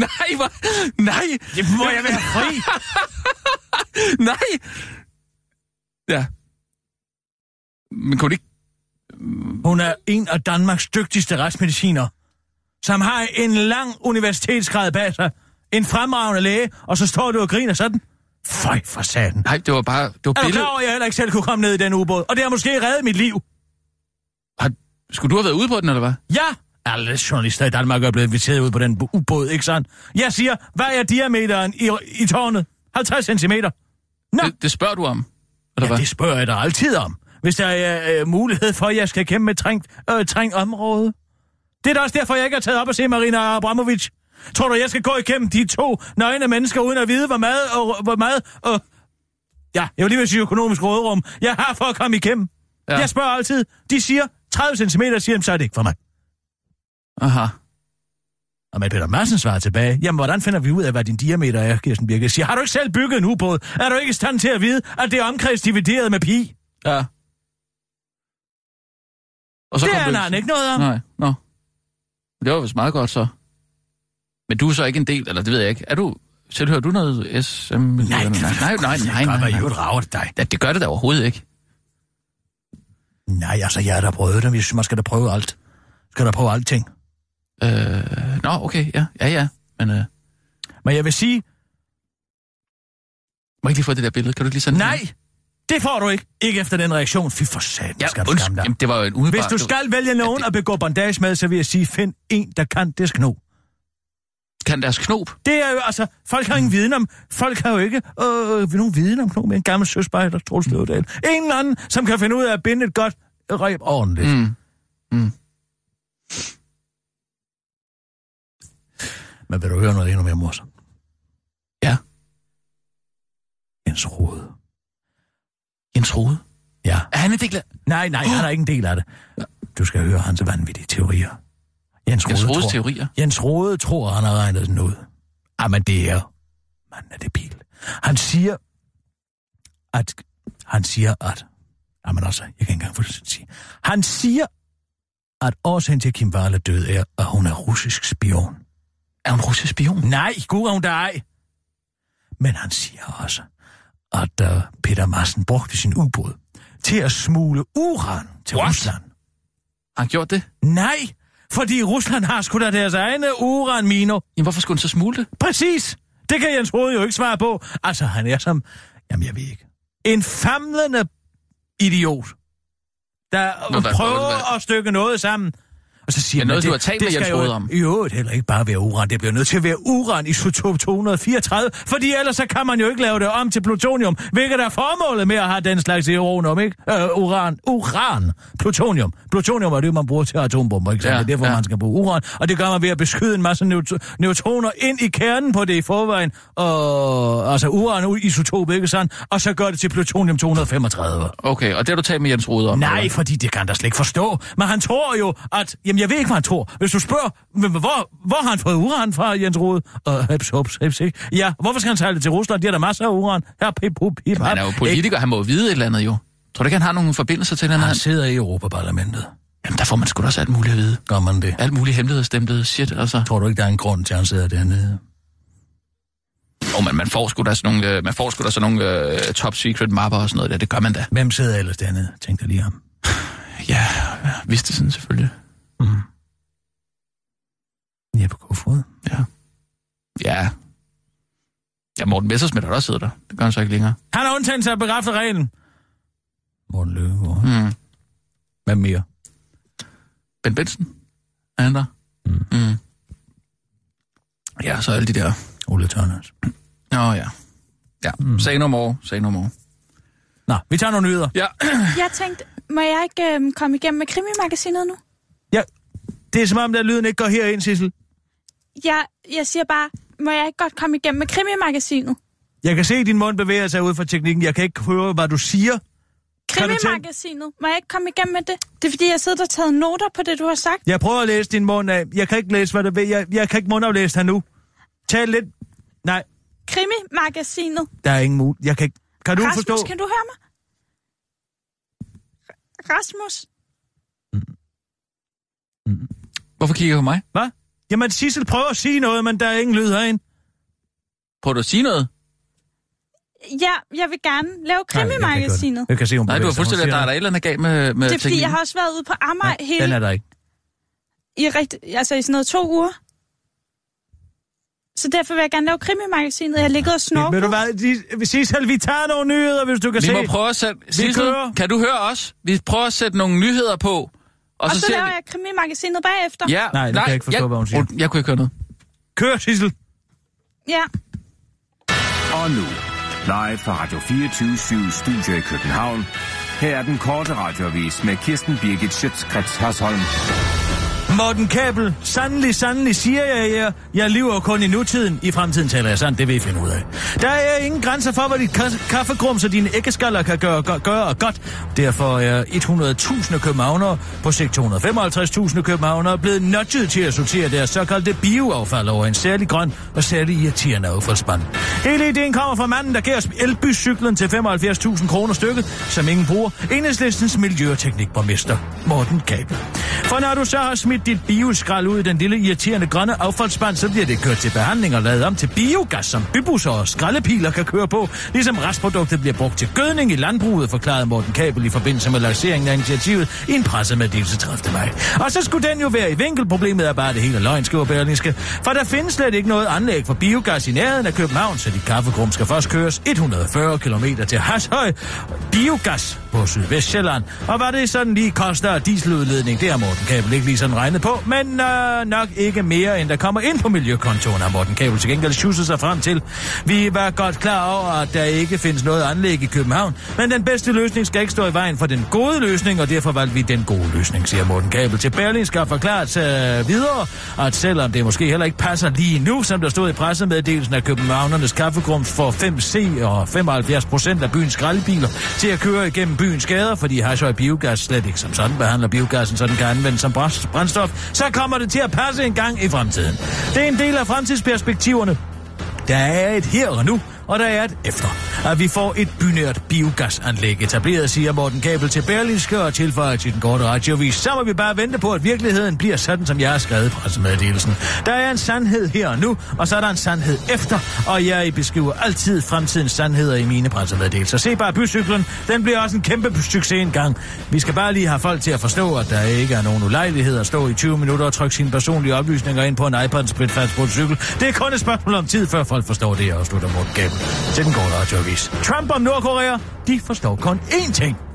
Speaker 4: nej, hvor... Nej,
Speaker 5: Det må jeg være fri.
Speaker 4: nej. Ja. Men kunne det ikke...
Speaker 5: Hun er en af Danmarks dygtigste retsmediciner, som har en lang universitetsgrad bag sig. En fremragende læge, og så står du og griner sådan. Føj for satan.
Speaker 4: Nej, det var bare... Det var
Speaker 5: Er du
Speaker 4: billedet.
Speaker 5: klar over, at jeg heller ikke selv kunne komme ned i den ubåd? Og det har måske reddet mit liv.
Speaker 4: Har... Skulle du have været ude på den, eller hvad?
Speaker 5: Ja, alle journalister i Danmark er blevet inviteret ud på den ubåd, ikke sandt? Jeg siger, hvad er diameteren i, i tårnet? 50 cm. Nå,
Speaker 4: Det, det spørger du om, eller
Speaker 5: ja,
Speaker 4: hvad?
Speaker 5: det spørger jeg dig altid om. Hvis der er øh, mulighed for, at jeg skal kæmpe med trængt, øh, trængt område. Det er da også derfor, jeg ikke har taget op og se Marina Abramovic. Tror du, jeg skal gå igennem de to nøgne mennesker, uden at vide, hvor meget og hvor meget og... Ja, jeg vil lige vil sige økonomisk rådrum. Jeg har for at komme igennem.
Speaker 4: Ja.
Speaker 5: Jeg spørger altid. De siger 30 cm, siger de, så er det ikke for mig.
Speaker 4: Aha.
Speaker 5: Og med Peter Madsen svarer tilbage, jamen hvordan finder vi ud af, hvad din diameter er, Kirsten Birke? Siger, har du ikke selv bygget en ubåd? Er du ikke i stand til at vide, at det er omkredsdivideret med pi?
Speaker 4: Ja. Og
Speaker 5: Det
Speaker 4: kom
Speaker 5: er
Speaker 4: du
Speaker 5: han ikke noget om.
Speaker 4: Nej, nå. Det var vist meget godt så. Men du er så ikke en del, eller det ved jeg ikke. Er du... Tilhører du noget SM? Nej, nej, nej, nej, nej, nej, nej.
Speaker 5: jo et rager dig.
Speaker 4: Ja, det gør det da overhovedet ikke.
Speaker 5: Nej, altså, jeg har da prøvet det. Jeg synes, man skal da prøve alt. Skal da prøve alting.
Speaker 4: Øh, nå, okay, ja, ja, ja. Men øh,
Speaker 5: Men jeg vil sige,
Speaker 4: Må jeg ikke lige få det der billede? Kan du lige sende det?
Speaker 5: nej, det får du ikke. Ikke efter den reaktion. Fy for satan,
Speaker 4: Ja,
Speaker 5: skal du skamme dig.
Speaker 4: Jamen, det var jo en umiddelbar...
Speaker 5: Hvis du skal vælge nogen at begå bondage med, så vil jeg sige, find en, der kan det kno.
Speaker 4: Kan deres knop?
Speaker 5: Det er jo, altså, folk har ingen viden om, folk har jo ikke øh, nogen viden om kno med en gammel søspejder, Troels Løvdal. En eller anden, som kan finde ud af at binde et godt reb ordentligt.
Speaker 4: Mm. Mm.
Speaker 5: Men vil du høre noget endnu mere morsomt?
Speaker 4: Ja.
Speaker 5: Jens Rode.
Speaker 4: Jens Rode?
Speaker 5: Ja.
Speaker 4: Er han en del af...
Speaker 5: Nej, nej, han er ikke en del af det. Du skal høre hans vanvittige teorier. Jens Rode,
Speaker 4: Jens Rodes
Speaker 5: tror,
Speaker 4: teorier?
Speaker 5: Jens Rode tror, han har regnet sådan ud. Jamen, det er... Manden er det pil. Han siger, at... Han siger, at... Jamen altså, jeg kan ikke engang få det til at sige. Han siger, at årsagen til, at Kim Wall er død, er, at hun er russisk spion.
Speaker 4: Er hun russisk spion?
Speaker 5: Nej, gud er hun da ej. Men han siger også, at uh, Peter Madsen brugte sin ubåd til at smule uran til
Speaker 4: What?
Speaker 5: Rusland.
Speaker 4: Har han gjort det?
Speaker 5: Nej, fordi Rusland har sgu da deres egne uranminer.
Speaker 4: Jamen, hvorfor skulle han så smule det?
Speaker 5: Præcis. Det kan Jens Rode jo ikke svare på. Altså, han er som... Jamen, jeg ved ikke. En famlende idiot, der
Speaker 4: Nå,
Speaker 5: prøver at stykke noget sammen. Og så siger
Speaker 4: Men
Speaker 5: man,
Speaker 4: noget,
Speaker 5: det,
Speaker 4: du har talt
Speaker 5: det
Speaker 4: med Jens
Speaker 5: jo
Speaker 4: Rohde om.
Speaker 5: I øvrigt heller ikke bare være uran. Det bliver nødt til at være uran isotop 234, fordi ellers så kan man jo ikke lave det om til plutonium, hvilket er formålet med at have den slags uranium, ikke? Øh, uran. Uran. Plutonium. Plutonium er det, man bruger til atombomber, ikke?
Speaker 4: Ja,
Speaker 5: det er derfor,
Speaker 4: ja.
Speaker 5: man skal bruge uran. Og det gør man ved at beskyde en masse neut- neutroner ind i kernen på det i forvejen. Og, altså uran isotop, ikke sandt? Og så gør det til plutonium 235.
Speaker 4: Okay, og det har du talt med Jens Rode om?
Speaker 5: Nej,
Speaker 4: eller?
Speaker 5: fordi det kan da slet ikke forstå. Men han tror jo, at... Jamen, jeg ved ikke, hvad han tror. Hvis du spørger, hvor, hvor har han fået uran fra, Jens Rode? Og heps, hops, heps, ikke? Ja, hvorfor skal han sejle til Rusland? De har der masser af uran. Her, pip, pip, pip,
Speaker 4: han er jo politiker, han må jo vide et eller andet jo. Tror du ikke, han har nogle forbindelser til den
Speaker 5: Han sidder i Europaparlamentet.
Speaker 4: Jamen, der får man sgu da også alt muligt at vide.
Speaker 5: Gør man det?
Speaker 4: Alt muligt hemmelighedsstemtet shit, altså.
Speaker 5: Tror du ikke, der er en grund til, at han sidder dernede?
Speaker 4: Oh, men man får sgu da sådan nogle, øh, man får sgu da sådan nogle uh, top secret mapper og sådan noget der. Det gør man da.
Speaker 5: Hvem sidder ellers dernede? Tænk dig lige om.
Speaker 4: Ja, vidste sådan selvfølgelig.
Speaker 5: Jeppe Kofod.
Speaker 4: Ja. Ja. Ja, Morten Messersmith har også siddet der. Det gør han så ikke længere.
Speaker 5: Han har undtaget sig at bekræfte reglen. Morten Løkkegaard.
Speaker 4: Mm.
Speaker 5: Hvad mere?
Speaker 4: Ben Benson? Er han der?
Speaker 5: Mm.
Speaker 4: Mm. Ja, så alle de der...
Speaker 5: Ole Tørners.
Speaker 4: Nå ja. Ja, mm. say no more, say no more.
Speaker 5: Nå, vi tager nogle nyheder.
Speaker 4: Ja,
Speaker 6: Jeg tænkte, må jeg ikke øhm, komme igennem med krimimagasinet nu?
Speaker 5: Ja, det er som om, der lyden ikke går herind, Sissel.
Speaker 6: Jeg, jeg siger bare, må jeg ikke godt komme igennem med krimimagasinet?
Speaker 5: Jeg kan se, at din mund bevæger sig ud fra teknikken. Jeg kan ikke høre, hvad du siger.
Speaker 6: Krimimagasinet, må jeg ikke komme igennem med det? Det er fordi, jeg sidder og taget noter på det, du har sagt.
Speaker 5: Jeg prøver at læse din mund af. Jeg kan ikke læse, hvad du vil. Jeg, jeg kan ikke mundaflæse her nu. Tal lidt. Nej,
Speaker 6: Krimimagasinet.
Speaker 5: der er ingen mulighed. Jeg kan ikke... Kan du
Speaker 6: Rasmus,
Speaker 5: forstå?
Speaker 6: kan du høre mig? R- Rasmus,
Speaker 4: hvorfor kigger du på mig?
Speaker 5: Hvad? Jamen, Sissel prøver at sige noget, men der er ingen lyd herinde.
Speaker 4: Prøver du at sige noget?
Speaker 6: ja, jeg vil gerne lave krimimagasinet.
Speaker 5: Jeg kan se, hun
Speaker 4: Nej, du har fuldstændig, der er der et eller andet galt med, med
Speaker 6: Det er fordi,
Speaker 4: teknikken.
Speaker 6: jeg har også været ude på Amager
Speaker 5: Den
Speaker 6: hele,
Speaker 5: er der ikke.
Speaker 6: i, rigt, altså i sådan noget to uger. Så derfor vil jeg gerne lave krimimagasinet. Jeg har ligget og
Speaker 5: Ved
Speaker 6: snorket.
Speaker 5: du hvad, Sissel, vi tager nogle nyheder, hvis du kan
Speaker 4: Vi
Speaker 5: se.
Speaker 4: må prøve at sætte... Sissel, kan du høre os? Vi prøver at sætte nogle nyheder på. Og,
Speaker 6: Og så
Speaker 4: ser
Speaker 6: laver
Speaker 4: vi-
Speaker 6: jeg krimimagasinet bagefter.
Speaker 4: Ja,
Speaker 5: Nej, det kan jeg ikke forstå, hvad hun siger.
Speaker 4: Jeg kunne ikke høre noget.
Speaker 5: Kør, Sissel.
Speaker 6: ja.
Speaker 2: Og nu, live fra Radio 24 Studio i København. Her er den korte radiovis med Kirsten Birgit Schøtzgrads Hasholm.
Speaker 5: Morten Kabel, sandelig, sandelig siger jeg jer, jeg lever kun i nutiden. I fremtiden taler jeg sandt, det vil I finde ud af. Der er ingen grænser for, hvad dit ka- kaffegrums og dine æggeskaller kan gøre, gøre, gøre godt. Derfor er 100.000 københavnere, på sigt 255.000 københavnere, blevet nudget til at sortere deres såkaldte bioaffald over en særlig grøn og særlig irriterende affaldsspand. Hele ideen kommer fra manden, der giver elbyscyklen til 75.000 kroner stykket, som ingen bruger. Enhedslistens miljøteknikborgmester, Morten Kabel. For når du så har smidt dit bioskrald ud i den lille irriterende grønne affaldsspand, så bliver det kørt til behandling og lavet om til biogas, som bybusser og skraldepiler kan køre på, ligesom restproduktet bliver brugt til gødning i landbruget, forklarede Morten Kabel i forbindelse med lanceringen af initiativet i en pressemeddelelse 30. maj. Og så skulle den jo være i vinkel. Problemet er bare at det hele løgn, skriver Berlingske. For der findes slet ikke noget anlæg for biogas i nærheden af København, så de kaffegrum skal først køres 140 km til Hashøj Biogas på Sydvestjylland. Og hvad det sådan lige koster af dieseludledning, det har Morten Kabel ikke lige sådan regnet på, men øh, nok ikke mere, end der kommer ind på miljøkontoen, har Morten Kabel til gengæld schusset sig frem til. Vi var godt klar over, at der ikke findes noget anlæg i København, men den bedste løsning skal ikke stå i vejen for den gode løsning, og derfor valgte vi den gode løsning, siger Morten Kabel til Berlin skal forklaret øh, videre, at selvom det måske heller ikke passer lige nu, som der stod i pressemeddelelsen af Københavnernes kaffegrums for 5C og 75 procent af byens skraldbiler til at køre igennem byens gader, fordi Hashøj Biogas slet ikke som sådan behandler biogassen, så den kan anvendes som brændstof brændstof, så kommer det til at passe en gang i fremtiden. Det er en del af fremtidsperspektiverne. Der er et her og nu, og der er et efter, at vi får et bynært biogasanlæg etableret, siger Morten Kabel til Berlinske og tilføjer til den korte radiovis. Så må vi bare vente på, at virkeligheden bliver sådan, som jeg har skrevet pressemeddelelsen. Der er en sandhed her og nu, og så er der en sandhed efter, og jeg beskriver altid fremtidens sandheder i mine pressemeddelelser. Se bare bycyklen, den bliver også en kæmpe succes engang. Vi skal bare lige have folk til at forstå, at der ikke er nogen ulejlighed at stå i 20 minutter og trykke sine personlige oplysninger ind på en iPad spritfast på en cykel. Det er kun et spørgsmål om tid, før folk forstår det, og slutter Morten Kabel til den korte radioavis. Trump og Nordkorea, de forstår kun én ting.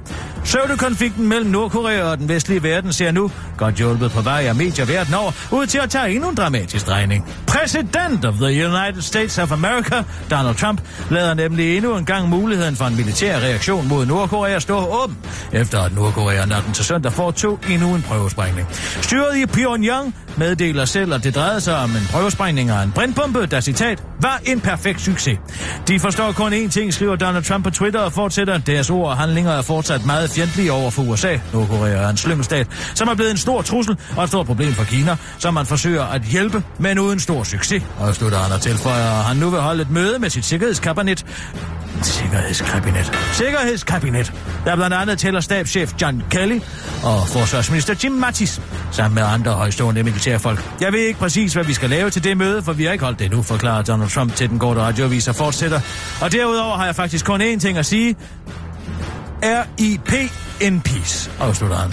Speaker 5: Pseudokonflikten mellem Nordkorea og den vestlige verden ser nu, godt hjulpet på vej af medier verden over, ud til at tage endnu en dramatisk drejning. Præsident of the United States of America, Donald Trump, lader nemlig endnu en gang muligheden for en militær reaktion mod Nordkorea stå åben, efter at Nordkorea natten til søndag foretog endnu en prøvesprængning. Styret i Pyongyang meddeler selv, at det drejede sig om en prøvesprængning af en brintbombe, der citat, var en perfekt succes. De forstår kun én ting, skriver Donald Trump på Twitter og fortsætter. Deres ord og handlinger er fortsat meget fjendtlige over for USA. Nordkorea er en slyngelstat, som er blevet en stor trussel og et stort problem for Kina, som man forsøger at hjælpe, men uden stor succes. Og slutter han og tilføjer, at han nu vil holde et møde med sit sikkerhedskabinet. Sikkerhedskabinet. Sikkerhedskabinet. Der blandt andet tæller stabschef John Kelly og forsvarsminister Jim Mattis, sammen med andre højstående militærfolk. Jeg ved ikke præcis, hvad vi skal lave til det møde, for vi har ikke holdt det endnu, forklarer Donald Trump til den korte radioavis og fortsætter. Og derudover har jeg faktisk kun én ting at sige. R.I.P. in peace, afslutter han.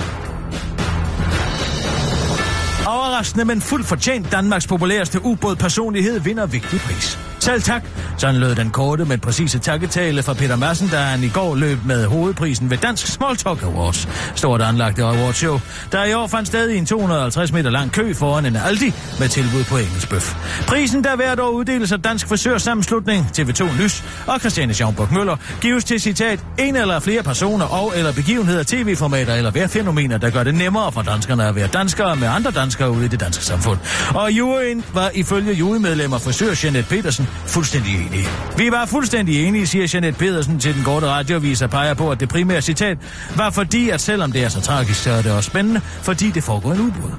Speaker 5: Overraskende, men fuldt fortjent Danmarks populæreste ubåd-personlighed vinder vigtig pris. Selv tak. Sådan lød den korte, men præcise takketale fra Peter Madsen, da han i går løb med hovedprisen ved Dansk Smalltalk Awards. Stort anlagte awardshow, der i år fandt sted i en 250 meter lang kø foran en Aldi med tilbud på engelsk bøf. Prisen, der hvert år uddeles af Dansk Frisørsammenslutning, TV2 Lys og Christiane Schaumburg Møller, gives til citat en eller flere personer og eller begivenheder, tv-formater eller vejrfænomener, der gør det nemmere for danskerne at være danskere med andre danskere ude i det danske samfund. Og juryen var ifølge jurymedlemmer frisør Jeanette Petersen fuldstændig uenige. Vi var fuldstændig enige, siger Jeanette Pedersen til den korte radioavis og peger på, at det primære citat var fordi, at selvom det er så tragisk, så er det også spændende, fordi det foregår en udbrud.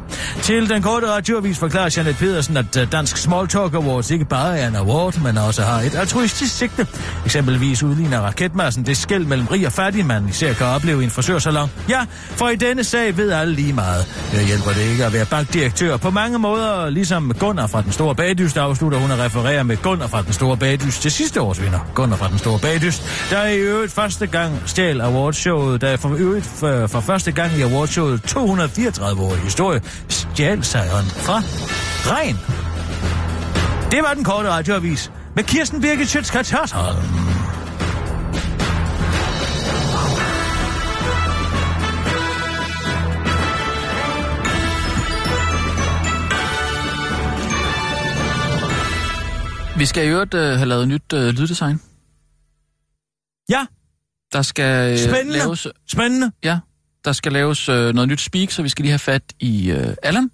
Speaker 5: Til den korte radioavis forklarer Jeanette Pedersen, at øh, Dansk Small Talk Awards ikke bare er en award, men også har et altruistisk sigte. Eksempelvis udligner raketmassen det skæld mellem rig og fattig, man især kan opleve i en frisørsalon. Ja, for i denne sag ved alle lige meget. Det hjælper det ikke at være bankdirektør. På mange måder, ligesom Gunnar fra den store bagdyst, afslutter hun at referere med Gunnar fra den store bagdyst til sidste års vinder. Gunnar fra den store bagdyst, der i øvrigt første gang stjal awardshowet, der for øvrigt for, for første gang i awardshowet 234 år i historie, stjal sejren fra Regn. Det var den korte radioavis med Kirsten Birgit Schøtzgrads Hørsholm.
Speaker 4: Vi skal i øvrigt øh, have lavet nyt øh, lyddesign.
Speaker 5: Ja,
Speaker 4: Der skal øh,
Speaker 5: spændende.
Speaker 4: laves...
Speaker 5: Spændende.
Speaker 4: Ja, der skal laves øh, noget nyt speak, så vi skal lige have fat i øh, Allan.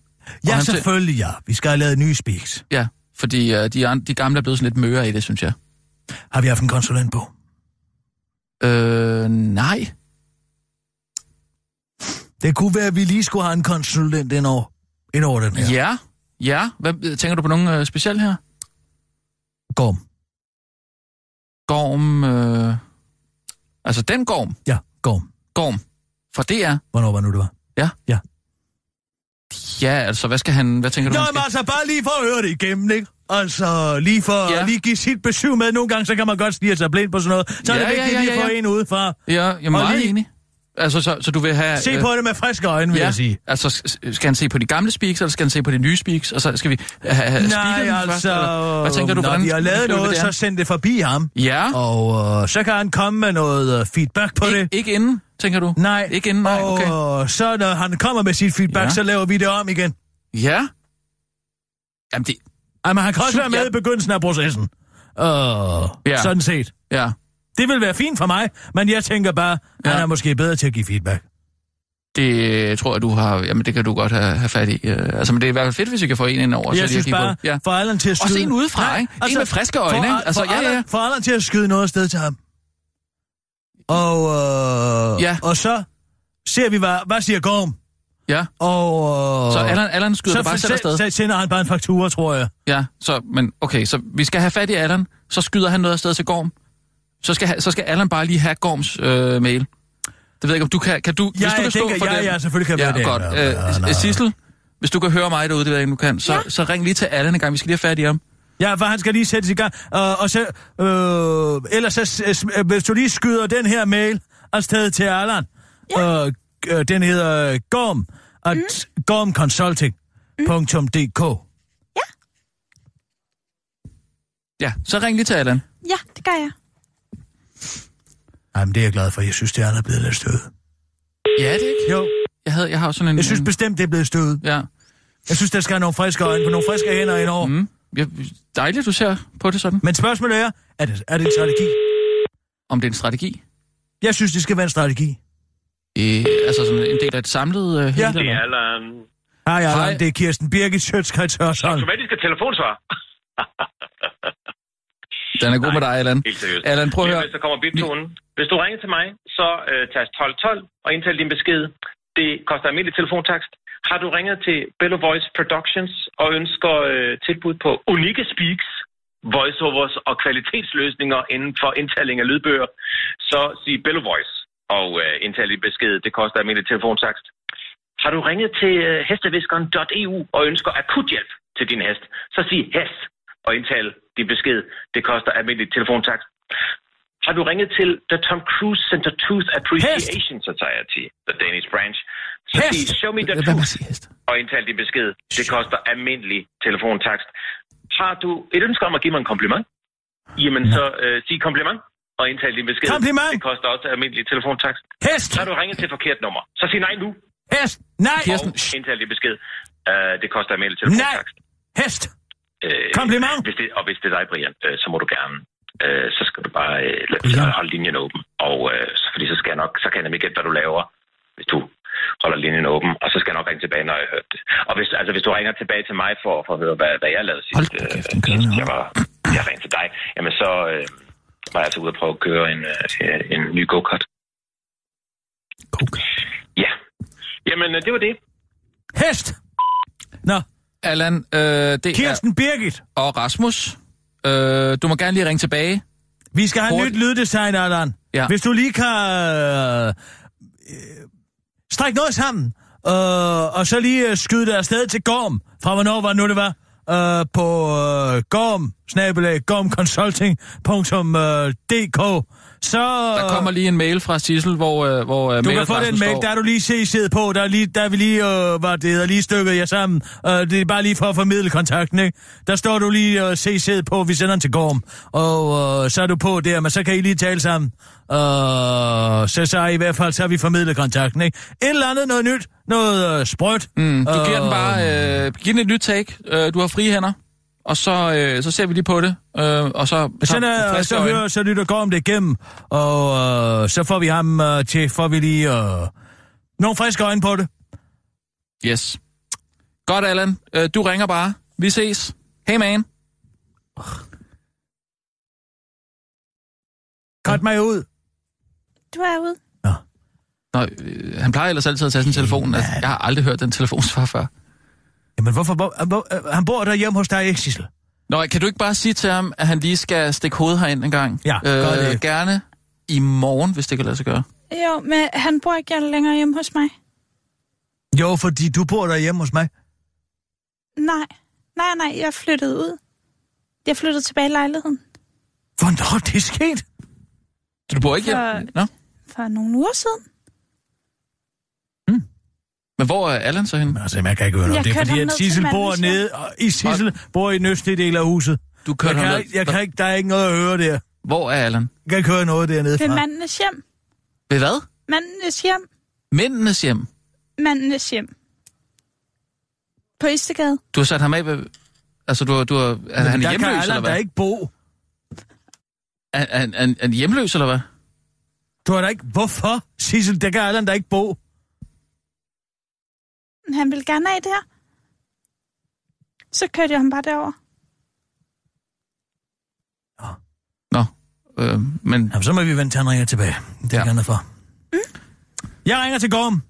Speaker 5: Ja, selvfølgelig ja. Vi skal have lavet nye speaks.
Speaker 4: Ja, fordi øh, de, an- de gamle er blevet sådan lidt møre i det, synes jeg.
Speaker 5: Har vi haft en konsulent på?
Speaker 4: Øh, nej.
Speaker 5: Det kunne være, at vi lige skulle have en konsulent ind over, ind over den her.
Speaker 4: Ja, ja. Hvad, tænker du på nogen øh, speciel her?
Speaker 5: Gorm.
Speaker 4: Gorm, øh... Altså den Gorm.
Speaker 5: Ja, Gorm.
Speaker 4: Gorm. Det er...
Speaker 5: Hvornår var nu det var?
Speaker 4: Ja, altså, hvad skal han... Hvad tænker du,
Speaker 5: Nå, men altså, bare lige for at høre det igennem, ikke? Altså, lige for
Speaker 4: Ja.
Speaker 5: ja. lige give sit besøg med. Nogle gange, så kan man godt stige sig blind på sådan noget. Så er
Speaker 4: Ja,
Speaker 5: det vigtigt
Speaker 4: ja, ja,
Speaker 5: lige at få
Speaker 4: ja.
Speaker 5: en udefra.
Speaker 4: Ja, jeg er meget
Speaker 5: lige-
Speaker 4: enig. Altså, så, så du vil have...
Speaker 5: Se på det med friske øjne, vil
Speaker 4: ja,
Speaker 5: jeg sige.
Speaker 4: altså, skal han se på de gamle speaks, eller skal han se på de nye speaks? Og så skal vi have, have
Speaker 5: Nej,
Speaker 4: først,
Speaker 5: altså,
Speaker 4: eller? Hvad tænker du,
Speaker 5: når
Speaker 4: hvordan
Speaker 5: vi har lavet noget, så send det forbi ham.
Speaker 4: Ja,
Speaker 5: Og øh, så kan han komme med noget øh, feedback på
Speaker 4: Ik-
Speaker 5: det.
Speaker 4: ikke inden, tænker du?
Speaker 5: Nej.
Speaker 4: Ikke inden, nej, okay.
Speaker 5: Og så når han kommer med sit feedback,
Speaker 4: Ja.
Speaker 5: så laver vi det om igen.
Speaker 4: Ja. Jamen, det...
Speaker 5: Ej, men han kan også være med i begyndelsen af processen.
Speaker 4: Ja.
Speaker 5: ja. Sådan set.
Speaker 4: Ja.
Speaker 5: Det vil være fint for mig, men jeg tænker bare,
Speaker 4: Ja.
Speaker 5: han er måske bedre til at give feedback.
Speaker 4: Det tror jeg, du har... Jamen, det kan du godt have, have fat i. Øh, Altså, men det er i hvert fald fedt, hvis vi kan få en ind over. så
Speaker 5: jeg
Speaker 4: lige
Speaker 5: synes bare.
Speaker 4: Ja.
Speaker 5: for Allan til at
Speaker 4: Også
Speaker 5: skyde...
Speaker 4: en udefra, ikke? En med friske øjne,
Speaker 5: for,
Speaker 4: ikke? Altså,
Speaker 5: for,
Speaker 4: ja, ja,
Speaker 5: for Allan til at skyde noget afsted til ham. Og, øh,
Speaker 4: Ja.
Speaker 5: og så ser vi, hvad, hvad siger Gorm?
Speaker 4: Ja.
Speaker 5: Og, øh,
Speaker 4: Så Allan, Allan skyder
Speaker 5: så,
Speaker 4: bare selv afsted.
Speaker 5: så, så sender han bare en faktura, tror jeg.
Speaker 4: Ja, så, men okay, så vi skal have fat i Allan, så skyder han noget afsted til Gorm. Så skal, så skal Allan bare lige have Gorms øh, mail. Det ved jeg ikke, om du kan... kan du,
Speaker 5: Ja,
Speaker 4: hvis du
Speaker 5: jeg
Speaker 4: kan stå
Speaker 5: tænker,
Speaker 4: for
Speaker 5: ja,
Speaker 4: det,
Speaker 5: ja, selvfølgelig kan jeg
Speaker 4: ja,
Speaker 5: være det.
Speaker 4: godt.
Speaker 5: Ja, ja,
Speaker 4: Øh. Sissel, hvis du kan høre mig derude, det ved jeg ikke, om du kan, så,
Speaker 6: Ja.
Speaker 4: så ring lige til Allan en gang. Vi skal lige have fat i ham.
Speaker 5: Ja, for han skal lige sættes i gang. Uh, og så, øh, ellers så, øh, hvis du lige skyder den her mail afsted til Allan. Ja. Uh, den hedder gorm, at mm. gormconsulting.dk.
Speaker 4: Ja, så ring lige til Allan.
Speaker 6: Ja, det gør jeg.
Speaker 5: Jamen, det er jeg glad for. Jeg synes, det er blevet lidt støvet.
Speaker 4: Ja, det er ikke.
Speaker 5: Jo,
Speaker 4: Jeg, havde, jeg har sådan en...
Speaker 5: jeg synes bestemt, det er blevet støvet.
Speaker 4: Ja.
Speaker 5: Jeg synes, der skal have nogle friske øjne på nogle friske hænder indover. Mm.
Speaker 4: Mm. ja. Dejligt, du ser på det sådan.
Speaker 5: Men spørgsmålet er, er det, er det en strategi?
Speaker 4: Om det er en strategi.
Speaker 5: Jeg synes, det skal være en strategi.
Speaker 4: Øh, altså sådan en del af et samlet øh, hele,
Speaker 5: Ja.
Speaker 7: Det er Allan.
Speaker 5: Hej, Allan. Det er Kirsten Birgit Sjøtskrets Hørsholm.
Speaker 7: Automatiske telefonsvar.
Speaker 4: Den er god med dig, Allan.
Speaker 7: Helt seriøst.
Speaker 4: Allan, prøv at høre.
Speaker 7: lidt, Så kommer biptonen. Hvis du ringer til mig, så øh, tast 1212 og indtal din besked. Det koster almindelig telefontakst. Har du ringet til Bello Voice Productions og ønsker øh, tilbud på unikke speaks, voiceovers og kvalitetsløsninger inden for indtaling af lydbøger, så sig Bello Voice og øh, indtal din besked. Det koster almindelig telefontakst. Har du ringet til øh, hesteviskeren.eu og ønsker akuthjælp til din hest, så sig hest og indtal din besked. Det koster almindelig telefontakst. Har du ringet til The Tom Cruise Center Tooth Appreciation Society, the Danish branch, så
Speaker 5: Hest!
Speaker 7: sig show me the tooth
Speaker 4: at hest?
Speaker 7: og indtal din besked. Det koster almindelig telefontakst. Har du et ønske om at give mig en kompliment? Jamen så øh, sig kompliment og indtal din besked.
Speaker 5: Kompliment!
Speaker 7: Det koster også almindelig telefontakst.
Speaker 5: Hest!
Speaker 7: Har du ringet til forkert nummer. Så sig nej nu
Speaker 5: Hest! Nej!
Speaker 7: Og indtal din besked. Uh, det koster almindelig telefontakst.
Speaker 5: Hest!
Speaker 7: Øh,
Speaker 5: Kompliment!
Speaker 7: Hvis det, og hvis det er dig, Brian, øh, så må du gerne. Øh, så skal du bare øh, lade,
Speaker 5: Brian?
Speaker 7: holde linjen åben. Og øh, fordi så skal jeg nok, så kan jeg nemlig gætte, hvad du laver, hvis du holder linjen åben. Og så skal jeg nok ringe tilbage, når jeg har hørt det. Og hvis, altså, hvis du ringer tilbage til mig for, for at høre, hvad, hvad jeg lavede sidst,
Speaker 4: Hold da kæft, den kører
Speaker 7: sidst
Speaker 4: nu.
Speaker 7: jeg var jeg ringede til dig, jamen så øh, var jeg altså ude at prøve at køre en, øh, en ny go-kart.
Speaker 4: Okay.
Speaker 7: Ja. Jamen, øh, det var det.
Speaker 5: Hest! Nå,
Speaker 4: Allan, øh, det er...
Speaker 5: Kirsten Birgit.
Speaker 4: Og Rasmus, øh, du må gerne lige ringe tilbage.
Speaker 5: Vi skal have
Speaker 4: Hurtigt.
Speaker 5: nyt lyddesign, Allan.
Speaker 4: Ja.
Speaker 5: Hvis du lige kan øh, øh, strække noget sammen, øh, og så lige øh, skyde det afsted til Gorm, fra hvornår var nu det var, øh, på øh, gorm, snabelag, gormconsulting.dk, så...
Speaker 4: Der kommer lige en mail fra Sissel, hvor, øh, hvor øh,
Speaker 5: Du kan få den mail, der er du lige se på, der er, lige, der er vi lige, øh, hvad det hedder, lige stykket jer sammen. Øh, det er bare lige for at formidle kontakten, ikke? Der står du lige og øh, sæd på, vi sender den til Gorm. Og øh, så er du på der, men så kan I lige tale sammen. Øh, så så I, hvert fald, så har vi formidlet kontakten, ikke? Et eller andet, noget nyt, noget øh, sprødt.
Speaker 4: Mm, du giver den bare... Øh, giv den et nyt take. Øh, du har frie hænder. Og så, øh, så ser vi lige på det. Øh, og så...
Speaker 5: Så,
Speaker 4: med
Speaker 5: så,
Speaker 4: friske
Speaker 5: så, hører, så lytter Gorm det igennem, og øh, så får vi ham øh, til, får vi lige øh, nogle friske øjne på det.
Speaker 4: Yes. Godt, Allan. Øh, du ringer bare. Vi ses. Hey, man.
Speaker 5: Cut mig ud.
Speaker 6: Du er ude.
Speaker 4: Nå, øh, han plejer ellers altid at tage sin telefon. Altså, jeg har aldrig hørt den telefonsvar før.
Speaker 5: Jamen, hvorfor, hvor, hvor, øh, han bor der hjemme hos dig, ikke, Sissel?
Speaker 4: Nå, kan du ikke bare sige til ham, at han lige skal stikke hovedet herind en gang?
Speaker 5: Ja, gør det.
Speaker 4: Gerne i morgen, hvis det kan lade sig gøre.
Speaker 6: Jo, men han bor ikke længere hjemme hos mig.
Speaker 5: Jo, fordi du bor der hjemme hos mig.
Speaker 6: Nej, nej, nej, jeg flyttede ud. Jeg flyttede tilbage i lejligheden
Speaker 5: Hvornår er det sket?
Speaker 4: Så du bor ikke
Speaker 6: For-
Speaker 4: hjemme? Nå?
Speaker 6: for nogle uger siden.
Speaker 4: Men hvor er Allan så henne?
Speaker 5: Altså, man kan ikke høre noget.
Speaker 6: Jeg
Speaker 5: Det er fordi, at Sissel bor nede, og i Sissel bor i den østlige del af huset.
Speaker 4: Du kørte
Speaker 5: Jeg kan, ikke- jeg kan ikke, der er ikke noget at høre der.
Speaker 4: Hvor er Allan?
Speaker 5: Jeg kan ikke høre noget dernede
Speaker 6: Ved
Speaker 5: fra.
Speaker 6: mandenes hjem.
Speaker 4: Ved hvad?
Speaker 6: Mandenes hjem.
Speaker 4: Mændenes hjem.
Speaker 6: Mandenes hjem. På Istegade.
Speaker 4: Du har sat ham af ved... Altså, du har... Du har er
Speaker 5: Men
Speaker 4: han
Speaker 5: der kan
Speaker 4: hjemløs,
Speaker 5: Allan
Speaker 4: eller
Speaker 5: der
Speaker 4: hvad?
Speaker 5: ikke bo.
Speaker 4: Er, er, er, er han hjemløs, eller hvad?
Speaker 5: Du har da ikke... Hvorfor, Sissel? Der kan Allan der ikke bo.
Speaker 6: Han ville gerne af der. Så kørte jeg ham bare derover.
Speaker 4: Nå, øh, men...
Speaker 5: Jamen, så må vi vente til, han ringer tilbage. Det er
Speaker 4: Ja.
Speaker 5: ja. for. Mm. Jeg ringer til Gorm.